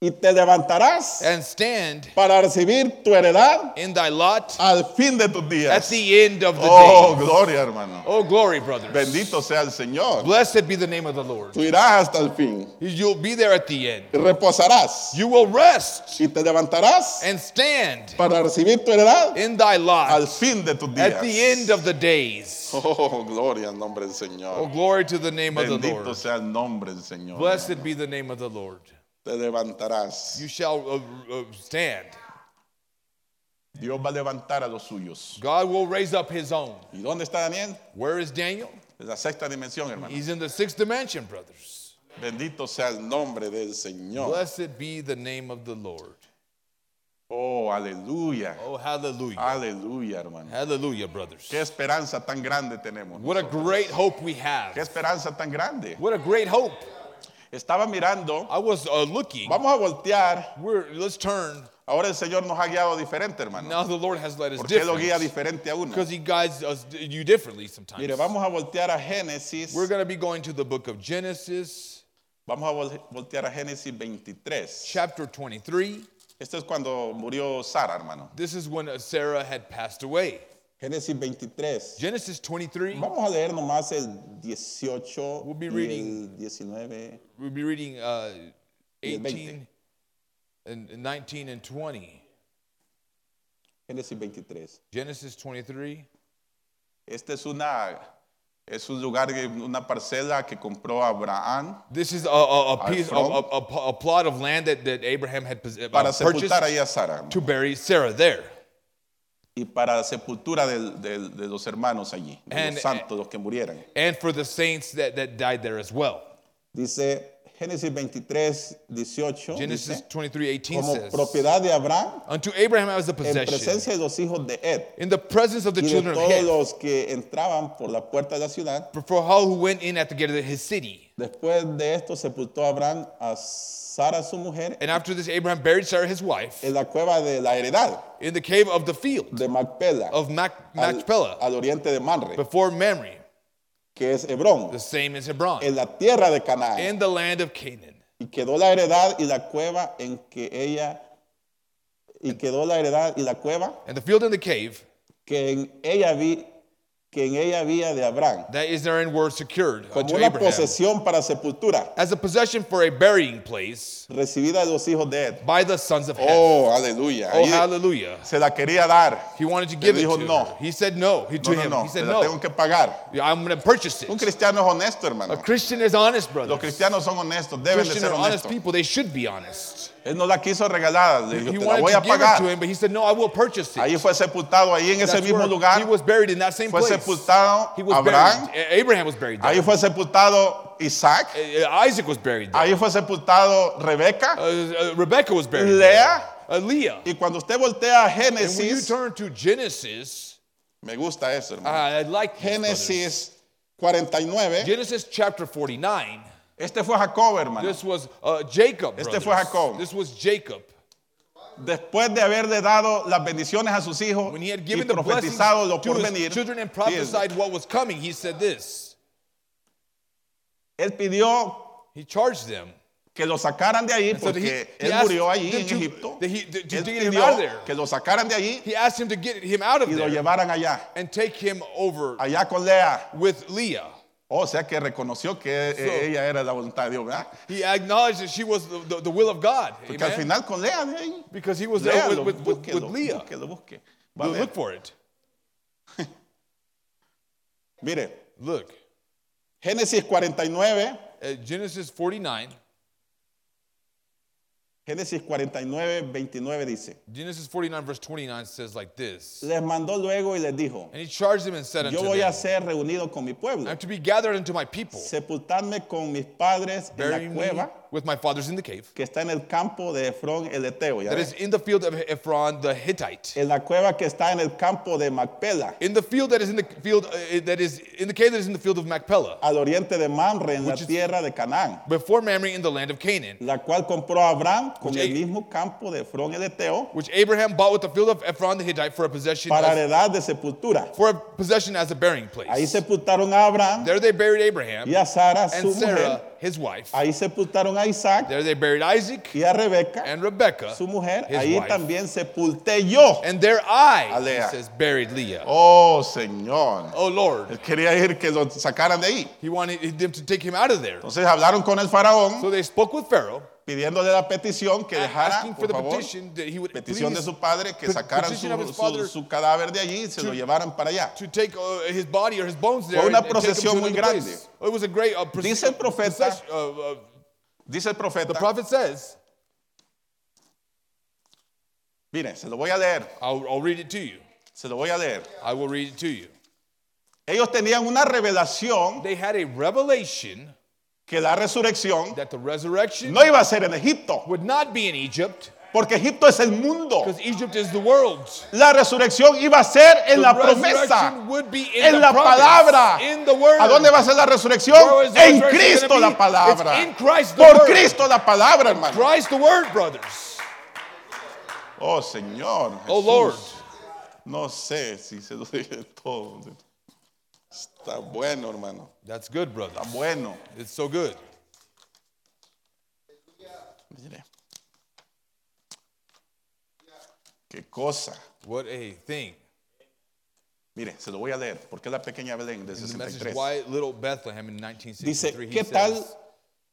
y te levantarás and stand para recibir tu heredad in thy lot al fin de tus at días. the end of the Oh, day. gloria, hermano. Oh, glory, brothers. Bendito sea el Señor. Blessed be the name of the Lord. Tú irás hasta el fin You'll be there at the end. y reposarás You will rest y te levantarás and stand para recibir tu heredad in thy al lot fin de tus at the end días. of the days. Oh, gloria al nombre del Oh, Señor. glory to the name of the Bendito Lord. sea el nombre del Señor. Blessed be the name of the Lord. Te levantarás. You shall uh, uh, stand. Dios va a levantar a los suyos. God will raise up his own. ¿Y dónde está Daniel? Where is Daniel? Es la sexta dimensión, hermano. He's in the sixth dimension, brothers. Bendito sea el nombre del Señor. Blessed be the name of the Lord. Oh, aleluya. Oh, hallelujah. Aleluya, hermano. Hallelujah, brothers. Qué esperanza tan grande tenemos. What a great hope we Qué have. esperanza tan grande. What a great hope. Estaba mirando. I was uh, looking. Vamos a voltear. We're, let's turn. Ahora el Señor nos ha guiado diferente, hermano. Now the Lord has led us ¿Por qué lo guía diferente a uno? Because he guides us you differently sometimes. Mire, vamos a voltear a Génesis. We're going to be going to the book of Genesis, Vamos a vol- voltear a Génesis 23. chapter 23. Esto es cuando murió Sara, hermano. This is when uh, Sarah had passed away. Génesis 23. Genesis 23. Vamos a leer nomás el 18 We'll be y reading- el 19. We'll be reading uh, 18 and and 19 and 20. Génesis 23. Genesis 23. Este es una es un lugar, una parcela que compró Abraham This is a, a, a piece, a, a, a- a plot of land that, that Abraham had uh, para purchased sepultar ahí a Sara to bury Sarah there. y para la sepultura del- del- de los hermanos allí, de And- los santos, los que murieran. and for the saints that, that died there as well. Dice Génesis 23, 18. Genesis dice, 23 18 como says, propiedad de Abraham Unto Abraham as a en possession, presencia de los hijos de Ed in the presence of the y de children of todos Heth, los que entraban por la puerta de la ciudad. for all who went in at the gate of his city. Después de esto sepultó Abraham a Sara su mujer And after this, Abraham buried Sarah his wife en la cueva de la heredad in the cave of the field de Macpela of Mac- al, Machpelah al oriente de Manre, before Mamre, que es Hebrón, the same as Hebron, en la tierra de Canaán. in the land of Canaan. Y quedó la heredad y la cueva en que ella y quedó la heredad y la cueva And the field and the cave que en ella vi que en ella había de Abraham, that Israel were secured como una Abraham posesión para sepultura, as a possession for a burying place recibida de los hijos de Ed. by the sons of Ham. Oh, aleluya. Oh, Ahí hallelujah. se la quería dar. He wanted to give it dijo to no. her. He said no. He, to No, no, him. no, He se said la no. tengo que pagar. I'm going to purchase it. Un cristiano es honesto, A hermano. Christian is honest, brother. Los cristianos son honestos, deben de Christian ser are honest honestos. people. They should be honest. Él no la quiso regalar, le dijo, He te la wanted voy to a give it to pagar. him, but he said, no, I will purchase it. Ahí fue sepultado, ahí en ese That's mismo where lugar. He was buried in that same Fue place. sepultado He was Abraham. buried. A- Abraham was buried there. Ahí fue sepultado Isaac. Uh, Isaac was buried there. Ahí fue sepultado Uh, Rebeca. uh, Rebecca was buried Lea. there. Uh, Leah. Y cuando usted voltea a And when you Génesis, turn to Genesis, me gusta eso, hermano. I like brothers. Génesis 49. Genesis chapter 49. Este fue Jacob, hermano. This was uh, Jacob. Este brothers. fue Jacob. This was Jacob. Después de haberle dado las bendiciones a sus hijos When he had y given the blessings profetizado lo por venir, children and prophesied what was coming, he said this. él pidió He charged them. que lo sacaran de ahí So that he- porque he él murió allí en to- Egipto. that he- to- to Él pidió que lo sacaran de allí He asked him to get him out of y lo llevaran allá, and take him over allá con Lea. with Leah. O sea que reconoció que eh, So- ella era la voluntad de Dios, ¿verdad? He acknowledged that she was the, the, the will of God. Porque al final con Lea ahí. Because he was there Léalo, with, with, with, with búsquelo, Leah. búsquelo, busque. Va a Look, for it. Mire, Look. Génesis 49, Uh, Genesis 49. Génesis 49, 29 dice. Genesis 49, verse 29 says like this. Les mandó luego y les dijo, And he charged them and said unto yo voy a them, ser reunido con mi pueblo. I am to be gathered unto my people, sepultarme con mis padres en la cueva with my fathers in the cave, que está en el campo de Efrón el Eteo, ¿ya that is in the field of Ephron the Hittite. en la cueva que está en el campo de Macpela, In the field that is in the field uh, that is in the cave that is in the field of Machpelah, al oriente de Mamre, en la Which is- tierra de Canaán, before Mamre in the land of Canaan, la cual compró Abraham con Which el mismo campo de Efrón el Eteo which Abraham bought with the field of Ephron the Hittite for a possession para as, heredad de sepultura. for a possession as a burying place. Ahí sepultaron a Abraham There they buried Abraham y a Sara, and su Sarah, mujer. His wife. Ahí sepultaron a Isaac There they buried Isaac y a Rebeca, and Rebekah, su mujer. his Ahí wife. también sepulté yo. And there I, A he says, buried Leah. Oh, Señor. Oh Lord. Él quería ir que lo sacaran de ahí. He wanted them to take him out of there. Entonces hablaron con el faraón So they spoke with Pharaoh, pidiéndole la petición que dejara, por favor, petición de su padre, que sacaran su, su- su cadáver de allí y se lo llevaran para allá. to take his body or his bones there Fue una procesión muy grande. place. It was a great proce- Dice el profeta- Dice el profeta, mire, se lo voy a leer, I'll, I'll read it to you. se lo voy a leer. I will read it to you. Ellos tenían una revelación They had a revelation que la resurrección that the resurrection no iba a ser en Egipto, would not be in Egypt porque Egipto es el mundo. because Egypt is the world. La resurrección iba a ser en The la promesa, resurrection would be in en the la promise, palabra. ¿A dónde va a ser la resurrección? En Cristo la palabra. It's in Christ the Por word. Cristo la palabra, hermano. Christ the word, brothers. Oh, Señor. Oh Jesús. Lord. No sé si se lo dije todo. Está bueno, hermano. That's good, brother. Está bueno. It's so good. Mire. Qué cosa. What a thing. Mire, se lo voy a leer, porque es la pequeña Belén del In the message, 63. Why Little Bethlehem in Dice, 1963, he ¿qué tal says,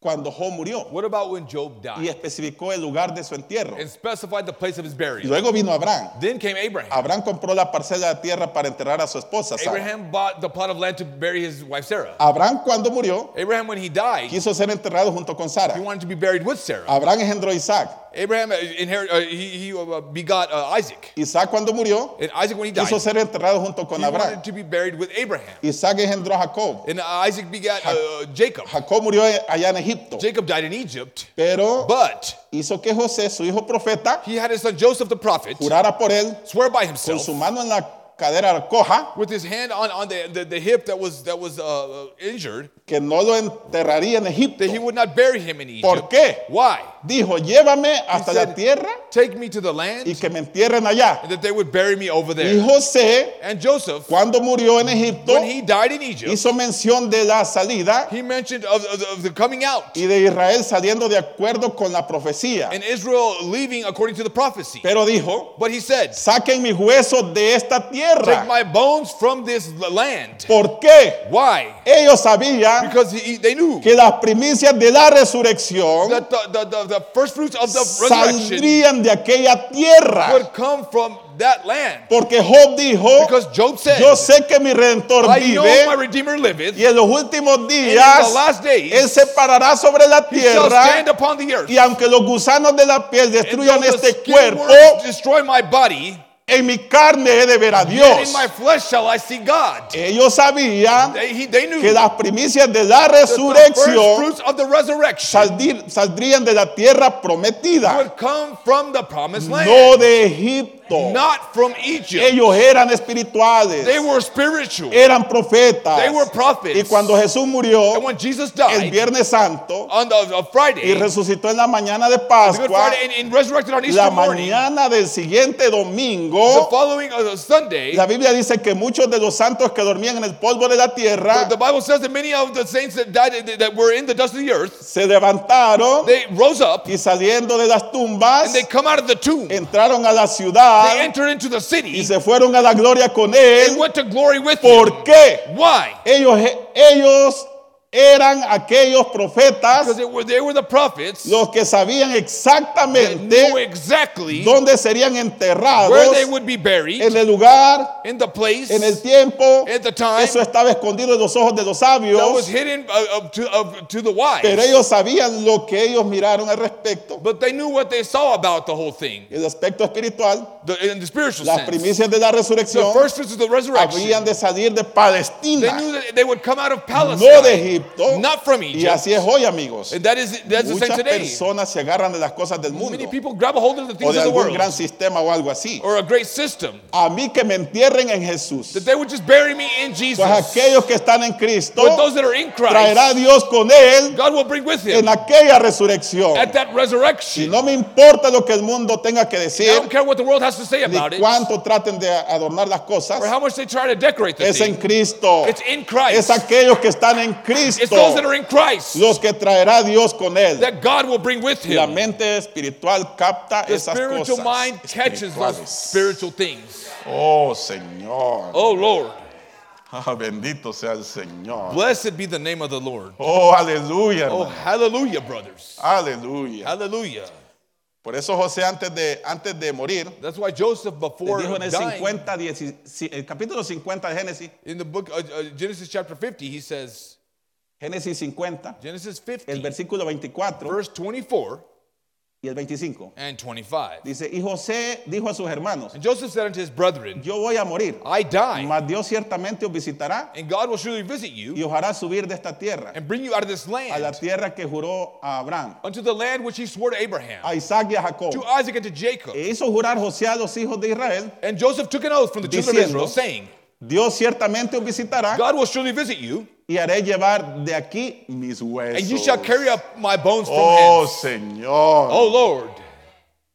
cuando Job murió? What about when Job Y died especificó el lugar de su entierro. and specified the place of his Y burial? luego vino Abraham. Then came Abraham. Abraham compró la parcela de tierra para enterrar a su esposa. Sara. Abraham bought the plot of land to bury his wife Sarah. Abraham cuando murió Abraham, when he died, quiso ser enterrado junto con he Sara. wanted to be buried with Sarah. Abraham engendró a Isaac. Abraham uh, inherit, uh, he, he uh, begot uh, Isaac. Isaac cuando murió And Isaac, when he died, quiso ser enterrado junto con he Abraham. wanted to be buried with Abraham. Isaac engendró a Jacob. And Isaac begat uh, Jacob. Jacob murió allá en Egipto. Jacob died in Egypt, Pero but hizo que José, su hijo profeta, he had his son Joseph the prophet jurara por él swear by con himself su mano en la cadera coja with his hand on, on the, the, the hip that was, that was uh, injured que no lo enterraría en Egipto. that he would not bury him in Egypt. ¿Por qué? Why? Dijo, llévame hasta la tierra Take me to the land, y que me entierren allá. and that they would bury me over Y there. José, And Joseph, cuando murió en Egipto, when he died in Egypt, hizo mención de la salida he mentioned of, of, of the coming out y de Israel saliendo de acuerdo con la profecía. and Israel leaving according to the prophecy. Pero dijo, But he said, saquen mis huesos de esta Take tierra. my bones from this land. ¿Por qué? Why? Ellos sabían Because he, they knew que las primicias de la resurrección that the, the, the, the first fruits of the saldrían de aquella tierra. would come from that land. Porque Job dijo, Because Job said, yo sé que mi redentor I know vive my Redeemer liveth, y en los últimos días in the last days él se parará sobre la he shall stand tierra upon the earth. y aunque los gusanos de la piel And destruyan este cuerpo, destroy my body, en mi carne he de ver a Dios. in my flesh shall I see God. Ellos sabían They, he, they knew que las primicias de la resurrección saldrían de la tierra prometida, would come from the promised land, no de Egipto. Not from Egypt. Ellos eran espirituales, They were spiritual. eran profetas. They were prophets. Y cuando Jesús murió And when Jesus el died Viernes Santo on the on Friday, y resucitó en la mañana de the Pascua, Friday, and, and resurrected on Easter la morning, mañana del siguiente the domingo, following uh, Sunday, la Biblia dice que muchos de los santos que dormían en el polvo de la tierra the Bible says that many of the saints that died that were in the dust of the earth, se levantaron they rose up y saliendo de las tumbas and they come out of the tomb. entraron a la They ciudad entered into the y city se fueron a la gloria con él. went to glory with ¿Por him. qué? Why? Ellos, ellos eran aquellos profetas Because they were, they were the prophets los que sabían exactamente exactly dónde serían enterrados where they would be buried, en el lugar, in the place en el tiempo. at the time Eso estaba escondido en los ojos de los that was sabios, hidden uh, uh, to, to the wise. pero ellos sabían lo que ellos miraron al respecto. But they knew what they saw about the whole thing, El aspecto espiritual, the, in the spiritual las sense. primicias de la The resurrección first fruits of the resurrection. habían de salir de They Palestina, knew that they would come out of no de Palestine, Egipto. not from Y Egypt. así es hoy, amigos. And that is that's the Muchas same today. personas se agarran de las cosas del mundo Many people grab a hold of the o things de of the algún world gran sistema o algo así. or a great system. A mí que me entierren en Jesús. That they would just bury me in Jesus. Pues aquellos que están en Cristo But those that are in traerá Christ, Dios con él God will bring with en aquella resurrección. at that Y resurrection. no me importa lo que el mundo tenga que I decir, don't care what the world has to say ni about it cuánto traten de adornar las cosas. or how much they try to decorate the Es en. Cristo. It's in Es aquellos que están en It's Cristo those that are in Christ los que traerá Dios con él. that God will bring with him. La mente espiritual capta The esas spiritual cosas. mind catches those spiritual things. Oh, Señor. Oh Lord, Ah, bendito sea el Señor. blessed be the name of the Lord. Oh, aleluya. Oh, hallelujah, brothers. Aleluya. Hallelujah. Por eso José antes de, antes de morir, That's why Joseph, before dijo en el, dying, 50, 10 el capítulo 50 de Génesis, in the book uh, uh, Genesis chapter 50, he says, Génesis 50, Genesis el 50, versículo 24 verse 24 y el 25. and 25. Dice, y José dijo a sus hermanos, And Joseph said unto his brethren, yo voy a morir, I die, mas Dios ciertamente os visitará and God will surely visit y you os hará subir de esta tierra, and bring you out of this a la land tierra que juró a Abraham, unto the land which he swore to Abraham, a Isaac y a Jacob. to Isaac and to Jacob. E hizo jurar José a los hijos de Israel, And Joseph took an oath from the children of Diciendo, Israel, saying, Dios ciertamente os visitará God will surely visit you, y haré llevar de aquí mis huesos. and you shall carry up my bones from Oh, hence. Señor. Oh Lord,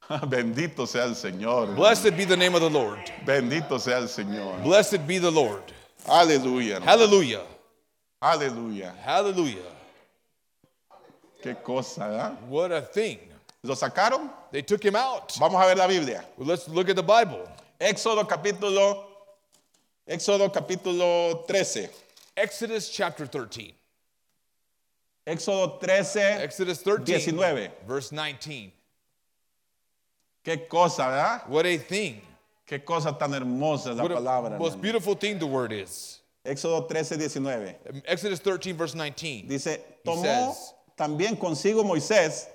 Bendito sea el Señor. blessed be the name of the Lord. Bendito sea el Señor. Blessed be the Lord. Aleluya. Hallelujah. Aleluya. Hallelujah. Qué cosa, ¿verdad? What a thing. ¿Lo sacaron? They took him out. Vamos a ver la Biblia. Well, let's look at the Bible. Éxodo capítulo Éxodo capítulo 13. Exodus chapter 13. Éxodo 13, Exodus 13, 19. verse 19. Qué cosa, ¿verdad? What a thing. Qué cosa tan hermosa la What a palabra. most hermano. beautiful thing the word is. Éxodo 13, 19. Exodus 13, verse 19. Dice, tomó says- también consigo Moisés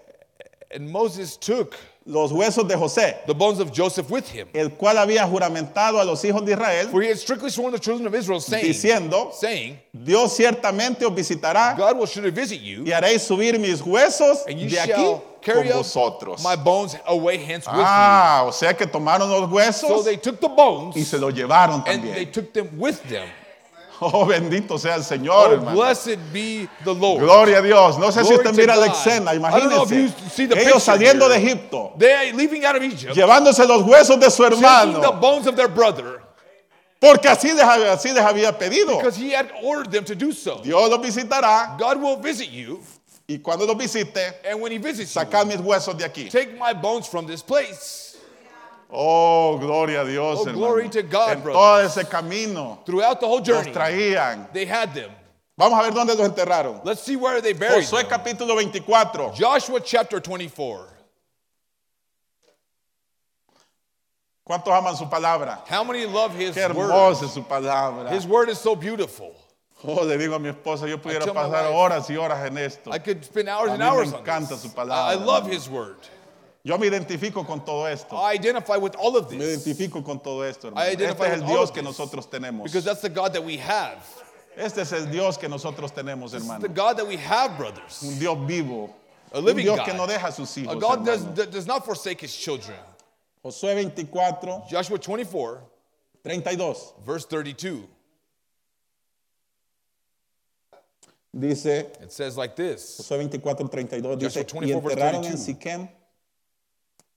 And Moses took los huesos de José, the bones of Joseph with him. el cual había juramentado a los hijos de Israel, For he had strictly sworn the children of Israel, saying, diciendo, saying, Dios ciertamente os visitará God will surely visit you, y haréis subir mis huesos and you de aquí shall con carry up vosotros. my bones away hence with Ah, o sea que tomaron los you. So huesos they took the bones y se los llevaron and they también. took them with them. Oh, bendito sea el Señor, Oh, hermano. blessed be the Lord. Gloria a Dios. No sé si usted mira la escena, imagínense. Ellos saliendo de. Egipto, They are leaving out of Egypt, llevándose los huesos de su taking the hermano, bones of their brother, porque así les, había- así les había pedido. because he had ordered them to do so. Dios los visitará God will visit you, y cuando los visite, and when he visits you, sacar mis huesos de aquí. take my bones from this place. Oh, gloria a Dios, Oh, glory to God, en todo ese camino Throughout the whole los journey, traían. they had them. Vamos a ver dónde los enterraron. Let's see where they buried Josué them. capítulo 24. Joshua chapter 24. ¿Cuántos aman su palabra? How many love his Qué word? hermosa es su palabra. His word is so beautiful. Oh, le digo a mi esposa, yo pudiera pasar wife, horas y horas en esto. I could spend hours A and mí me hours on encanta this. su I palabra, I love his word. Yo me identifico con todo esto. I identify with all of Me this identifico con todo esto, hermano. I Este identify es el with all Dios of que this. nosotros tenemos. because that's the God that we have. Este es el Dios que nosotros tenemos, This is hermano. the God that we have, brothers. Un Dios vivo. A Un living Dios God. que no deja a sus A. God does, hermano. that does not forsake his children. Josué 24, Joshua 24, 32. verse 32. Dice, It says like this Josué 24, 32, dice, Joshua y 24, verse enterraron en 32. Siquem,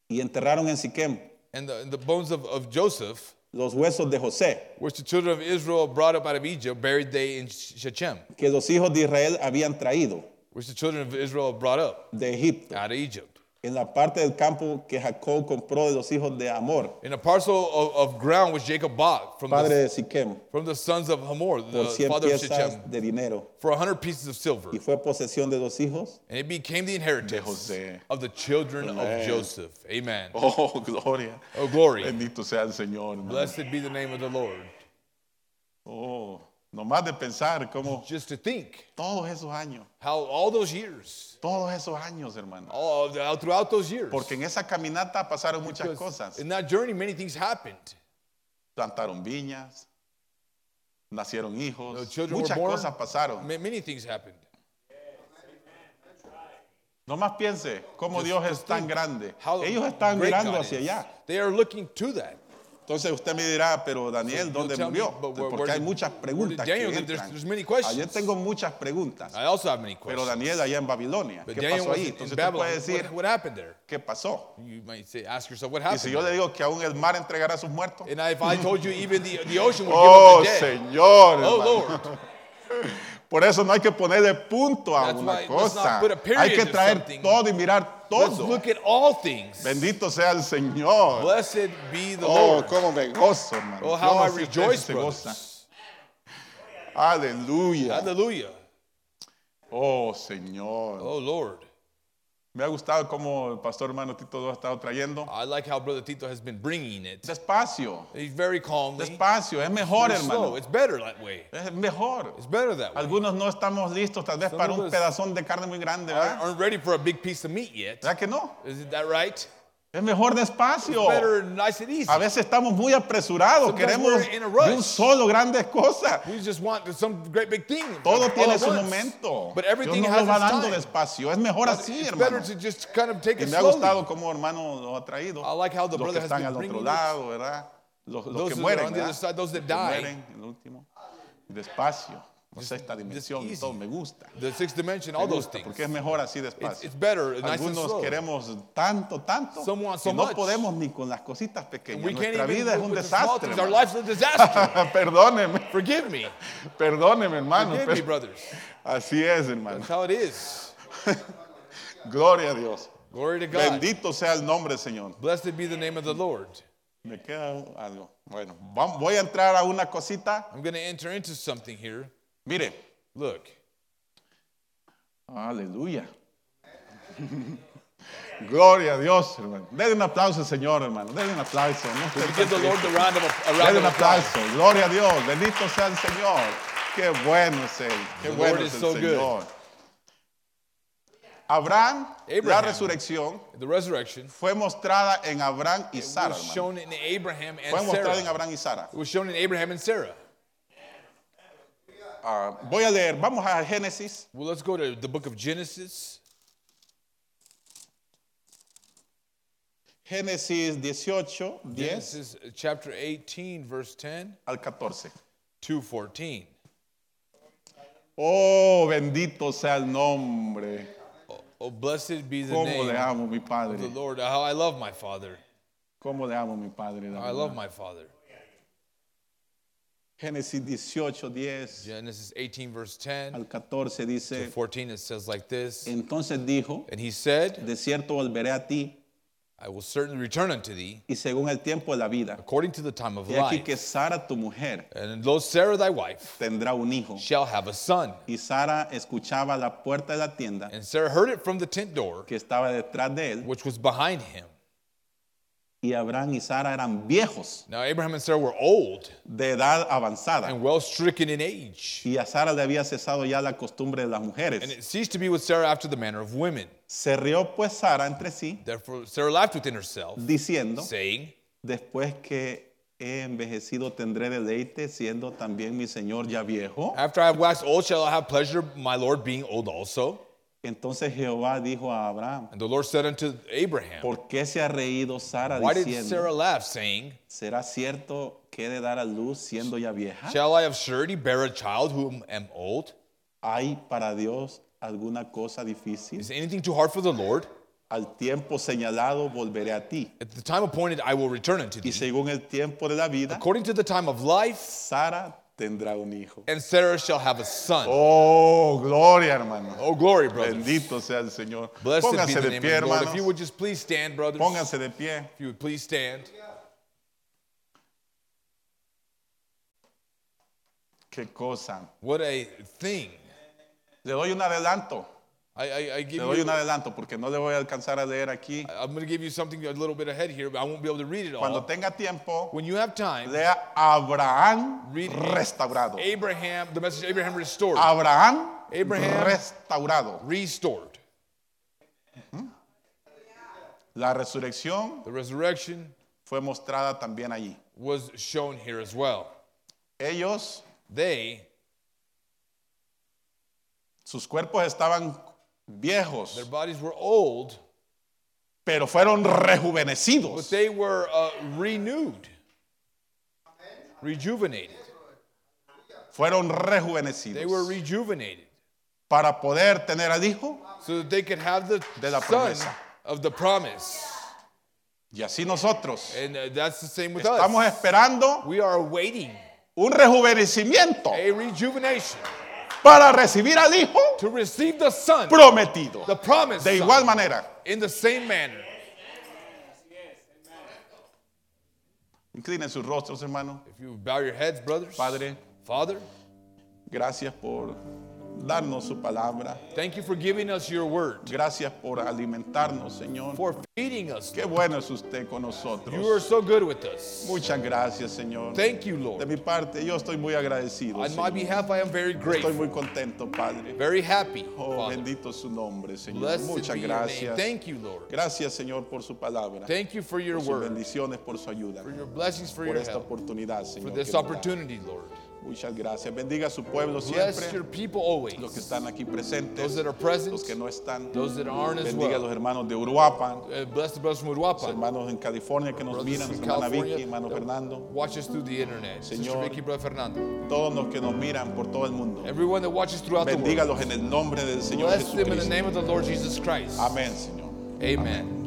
y enterraron en Siquem And the, and the bones of, of Joseph, los huesos de José, which the children of Israel brought up out of Egypt, buried they in Shechem, que los hijos de Israel habían traído which the children of Israel brought up de Egipto, out of Egypt. En la parte del campo que Jacob compró de los hijos de Amor, In a parcel of, of ground which Jacob bought from padre the, de Siquem, from the sons of Hamor, por the cien father of piezas Shechem, de dinero, for a hundred pieces of silver. y fue posesión de los hijos. And it became the inheritance José. of the children Amen. of Joseph. Amen. Oh, gloria. Oh, glory. Bendito sea el Señor. hermano. Blessed be the name of the Lord. Oh, nomás de pensar cómo Just to think todos esos años, how all those years, todos esos años, hermano. all throughout those years, Porque en esa caminata pasaron muchas because cosas. in that journey, many things happened. Plantaron viñas, nacieron The hijos, children muchas were born. cosas pasaron. Ma- Many things happened. Nomás piense cómo Just- Dios es just tan think grande. Ellos están great mirando God hacia is. allá. They are looking to that. Entonces usted me dirá, pero Daniel, ¿dónde murió? Porque hay muchas preguntas. Ayer tengo muchas preguntas. I also have many Pero questions. Daniel allá en Babilonia, But ¿qué Daniel pasó ahí? Entonces usted puede decir, What, what happened there? ¿qué pasó? You might say, ask yourself, what Y happened si yo le digo que aún el mar entregará a sus muertos. And if I told you even the, the ocean would Oh, give up the dead. Señor. Por eso no hay que ponerle punto a That's una cosa. Hay que traer todo y mirar todo. look at all things. Bendito sea el Señor. Blessed be the Oh, Lord. cómo me gozo, hermano. Oh, how I rejoice, se goza. Aleluya. Hallelujah. Oh, Señor. Oh, Lord. Me ha gustado cómo el pastor hermano Tito lo ha estado trayendo. I like how Brother Tito has been bringing it. Despacio, He's very calmly. despacio. Es mejor, slow. hermano. It's better that way. Es mejor. It's better that way. Algunos no estamos listos tal vez Some para un pedazón de carne muy grande, Aren't, ¿verdad? aren't ready for a big piece of meat yet. ¿Verdad que no? Isn't that right? Es mejor despacio. Better nice and easy. A veces estamos muy apresurados, Sometimes queremos we're in a rush. de un solo grandes cosas. We just want some great big thing. Todo all tiene su momento. But Dios everything nos has lo va dando time. despacio. Es mejor But así, hermano. better to just kind of take Y it me ha gustado cómo hermano lo ha traído. I like how the los que están al otro it. lado, ¿verdad? Los, los que mueren, ¿verdad? side, those that Que mueren, el último. Despacio. No sé, esta dimensión todo me gusta. The sixth dimension, Me all those things. porque es mejor así It's, despacio. it's better, nice and Algunos slow. queremos tanto, tanto, Some want so que no much. podemos ni con las cositas pequeñas. We can't Nuestra even vida es un with the small desastre. things. Our hermano. life's a disaster. Perdóneme, Forgive me. perdóneme, hermano. Forgive me, pero brothers. así es, hermano. That's how it is. Gloria a Dios. Glory to God. Bendito sea el nombre Señor. Blessed be the name of the Lord. Me queda algo. Bueno, vam- voy a entrar a una cosita. I'm going to enter into something here. Mire. Look. Aleluya. Gloria a Dios, hermano. Denle un aplauso al Señor, hermano. Denle un aplauso. No Denle un applause? aplauso. Gloria a Dios. Bendito sea el Señor. Qué bueno es Él. Qué The bueno es is el so good. Señor. Abraham, la Abraham. resurrección The resurrection fue mostrada en Abraham y Sara, was hermano. shown in Abraham Fue and mostrada Sarah. en Abraham y Sara. It was shown in Abraham and Sarah. Ah, voy a leer. Vamos a Génesis. Well, let's go to the book of Genesis. Génesis 18, 10 Genesis uh, chapter 18, verse 10 al 14. to 14. Oh, bendito sea el nombre. Oh, blessed be the Cómo name le amo, mi of the Lord. How I love my Father. Cómo le amo, mi Padre. I love my Father. Génesis 18, 10 Genesis 18, verse 10 al 14 to dice, 14, it says like this. entonces dijo, And he said, de cierto volveré a ti I will certainly return unto thee y según el tiempo de la vida. according to the time of Y aquí que life. Sara, tu mujer, And lo Sarah thy wife tendrá un hijo. shall have a son. Y Sara escuchaba la puerta de la tienda And Sarah heard it from the tent door, que estaba detrás de él. which was behind him. Y Abraham y Sara eran viejos, Now Abraham and Sarah were old de edad avanzada. and well stricken in age. Y a Sara le había cesado ya la costumbre de las And mujeres. it ceased to be with Sarah after the manner of women. Se rió pues Sara entre sí, Therefore Sarah laughed within herself, diciendo, saying, después que he envejecido tendré deleite, siendo también mi Señor ya viejo. After I have waxed old, shall I have pleasure, my Lord being old also? Entonces Jehová dijo a Abraham, And the Lord said unto Abraham, ¿por qué se ha reído Sara Why did diciendo, Sarah laugh, saying, ¿será cierto que he de dar a luz siendo ya vieja? Shall I of surety bear a child whom am old? ¿Hay para Dios alguna cosa difícil? Is anything too hard for the Lord? Al tiempo señalado volveré a ti. At the time appointed, I will return unto Y thee. según el tiempo de la vida, According to the time of life, Sara tendrá un hijo. and Sarah shall have a son. Oh, gloria, hermano. Oh, glory, brothers. Bendito sea el Señor. Blessed be Pónganse the de name pie, of the Lord. If you would just please stand, brothers. Pónganse de pie. If you would please stand. Qué cosa. What a thing. Le doy un adelanto. I, I, I give Le doy you, un adelanto porque no le voy a alcanzar a leer aquí. I'm going to give you something a little bit ahead here, but I won't be able to read it Cuando all. tenga tiempo, When you have time, lea Abraham read restaurado. Abraham, the message Abraham restored. Abraham Abraham. restaurado. Restored. La resurrección The resurrection fue mostrada también allí. was shown here as well. Ellos, They, sus cuerpos estaban their viejos, bodies were old, pero fueron but rejuvenecidos. they were uh, renewed, rejuvenated. Fueron They were rejuvenecidos rejuvenated para poder tener al hijo. so that they could have the De la son promesa. of the promise. Y así nosotros And uh, that's the same with estamos us. esperando We are awaiting un rejuvenecimiento a rejuvenation para recibir al hijo to receive the son, prometido. the promised De igual son, manera, in the same manner. inclinen sus rostros, hermano. If you bow your heads, brothers, Padre, Father, gracias por darnos su palabra. thank you for giving us your word, Gracias por alimentarnos, Señor. for feeding us. Qué bueno es usted con You are nosotros. so good with us. Muchas gracias, Señor. Thank you, De Lord. mi parte, yo estoy muy agradecido. On my behalf, I am very Estoy grateful, muy contento, Padre. very happy, Oh, Father. bendito su nombre, Señor. Blessed Muchas be your name. gracias. Thank you, Lord. Gracias, Señor, por su palabra. Thank you for your Por sus word, bendiciones, por su ayuda. for your blessings, for Por your esta help, oportunidad, for Señor. this nos da. opportunity, Lord. Muchas gracias. Bendiga a su pueblo Bless siempre. your people always. Los que están aquí presentes. Those that are present, Los que no están. those that aren't as Bendiga a los well. hermanos de Uruapan. Uh, bless the brothers from Los Uruapan. hermanos en California que nos Brothers miran. from Nuestra hermana California Vicky, hermano that Fernando. Watch us through the internet. Sister Señor. Vicky, Brother Fernando. Todos los que nos miran por todo el mundo. Everyone that watches throughout the world. Bendígalos en el nombre del Señor Bless them in the Jesucristo. name of the Lord Jesus Christ. Amén, Señor. Amen.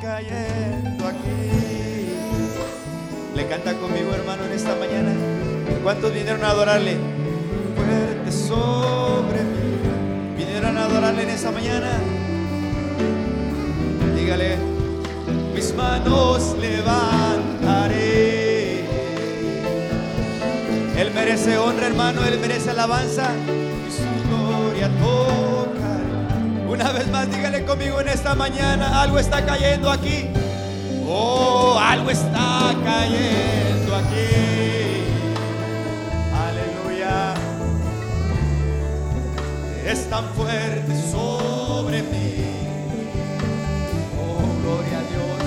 Cayendo aquí. Le canta conmigo, hermano, en esta mañana. ¿Cuántos vinieron a adorarle? Fuerte sobre mí. ¿Vinieron a adorarle en esta mañana? Dígale, mis manos levantaré. Él merece honra, hermano, Él merece alabanza. Y su gloria. Una vez más, dígale conmigo en esta mañana, algo está cayendo aquí. Oh, algo está cayendo aquí. Aleluya. Es tan fuerte sobre mí. Oh, gloria a Dios.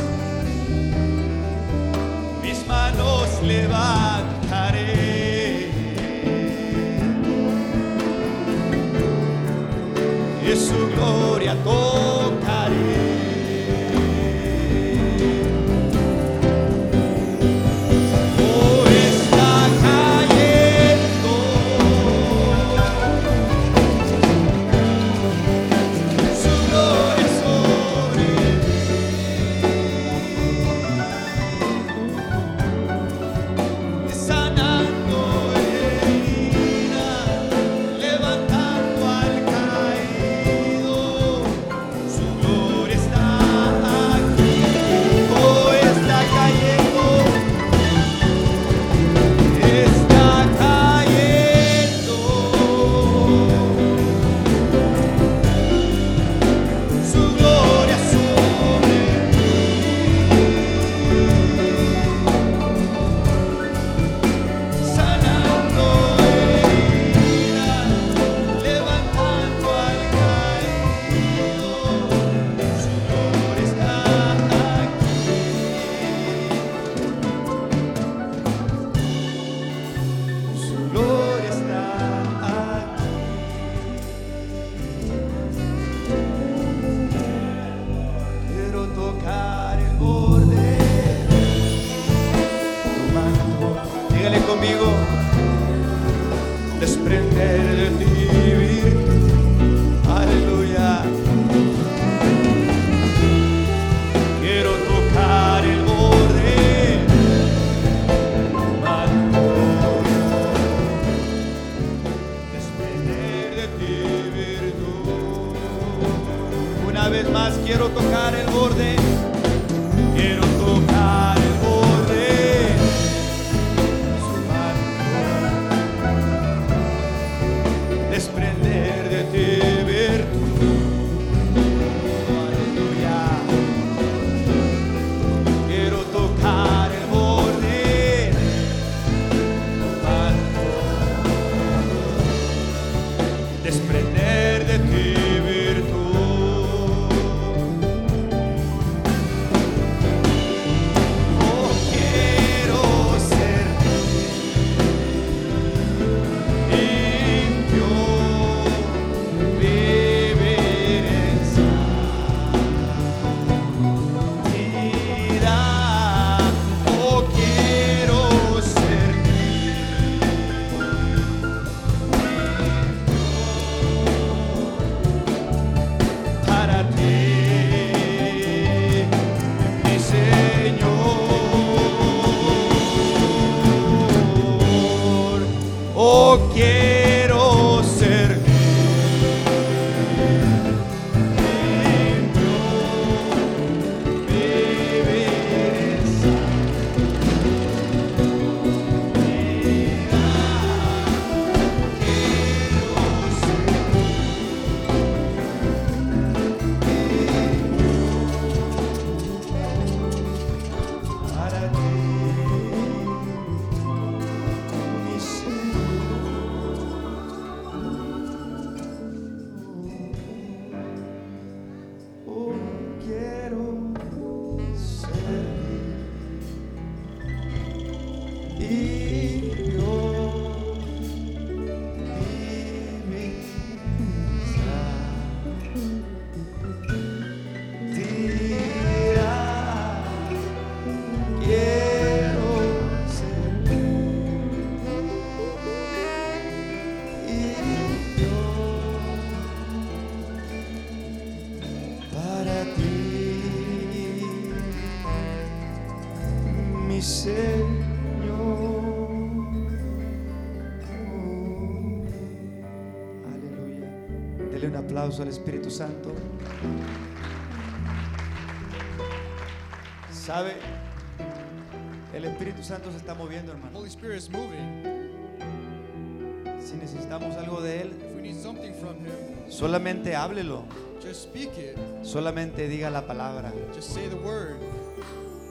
Mis manos levantaré. Y su gloria aplauso al Espíritu Santo. ¿Sabe? El Espíritu Santo se está moviendo, hermano. Holy Spirit is moving. Si necesitamos algo de Él, If we need something from Him, solamente háblelo. just speak it. Solamente diga la palabra. Just say the word.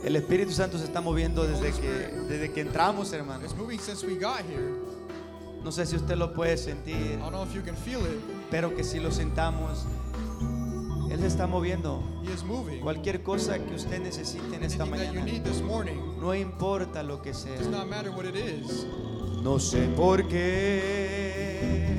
El Espíritu Santo se está moviendo desde que, desde que entramos, hermano. It's moving since we got here. No sé si usted lo puede sentir, I don't know if you can feel it. Pero que si lo sentamos, Él se está moviendo. He is moving. Cualquier cosa que usted necesite en esta Anything that you mañana, need this morning, no importa lo que sea. does not matter what it is. No sé por qué,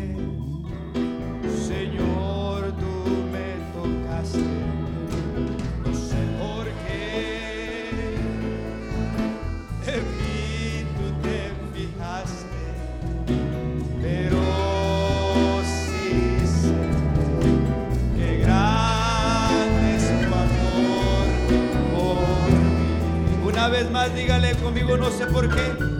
dígale conmigo, no sé por qué,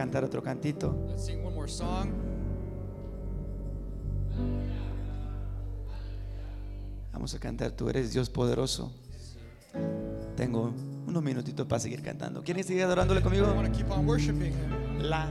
cantar otro cantito. Let's sing one more song. Vamos a cantar, tú eres Dios poderoso. Tengo unos minutitos para seguir cantando. ¿Quieren seguir adorándole conmigo? La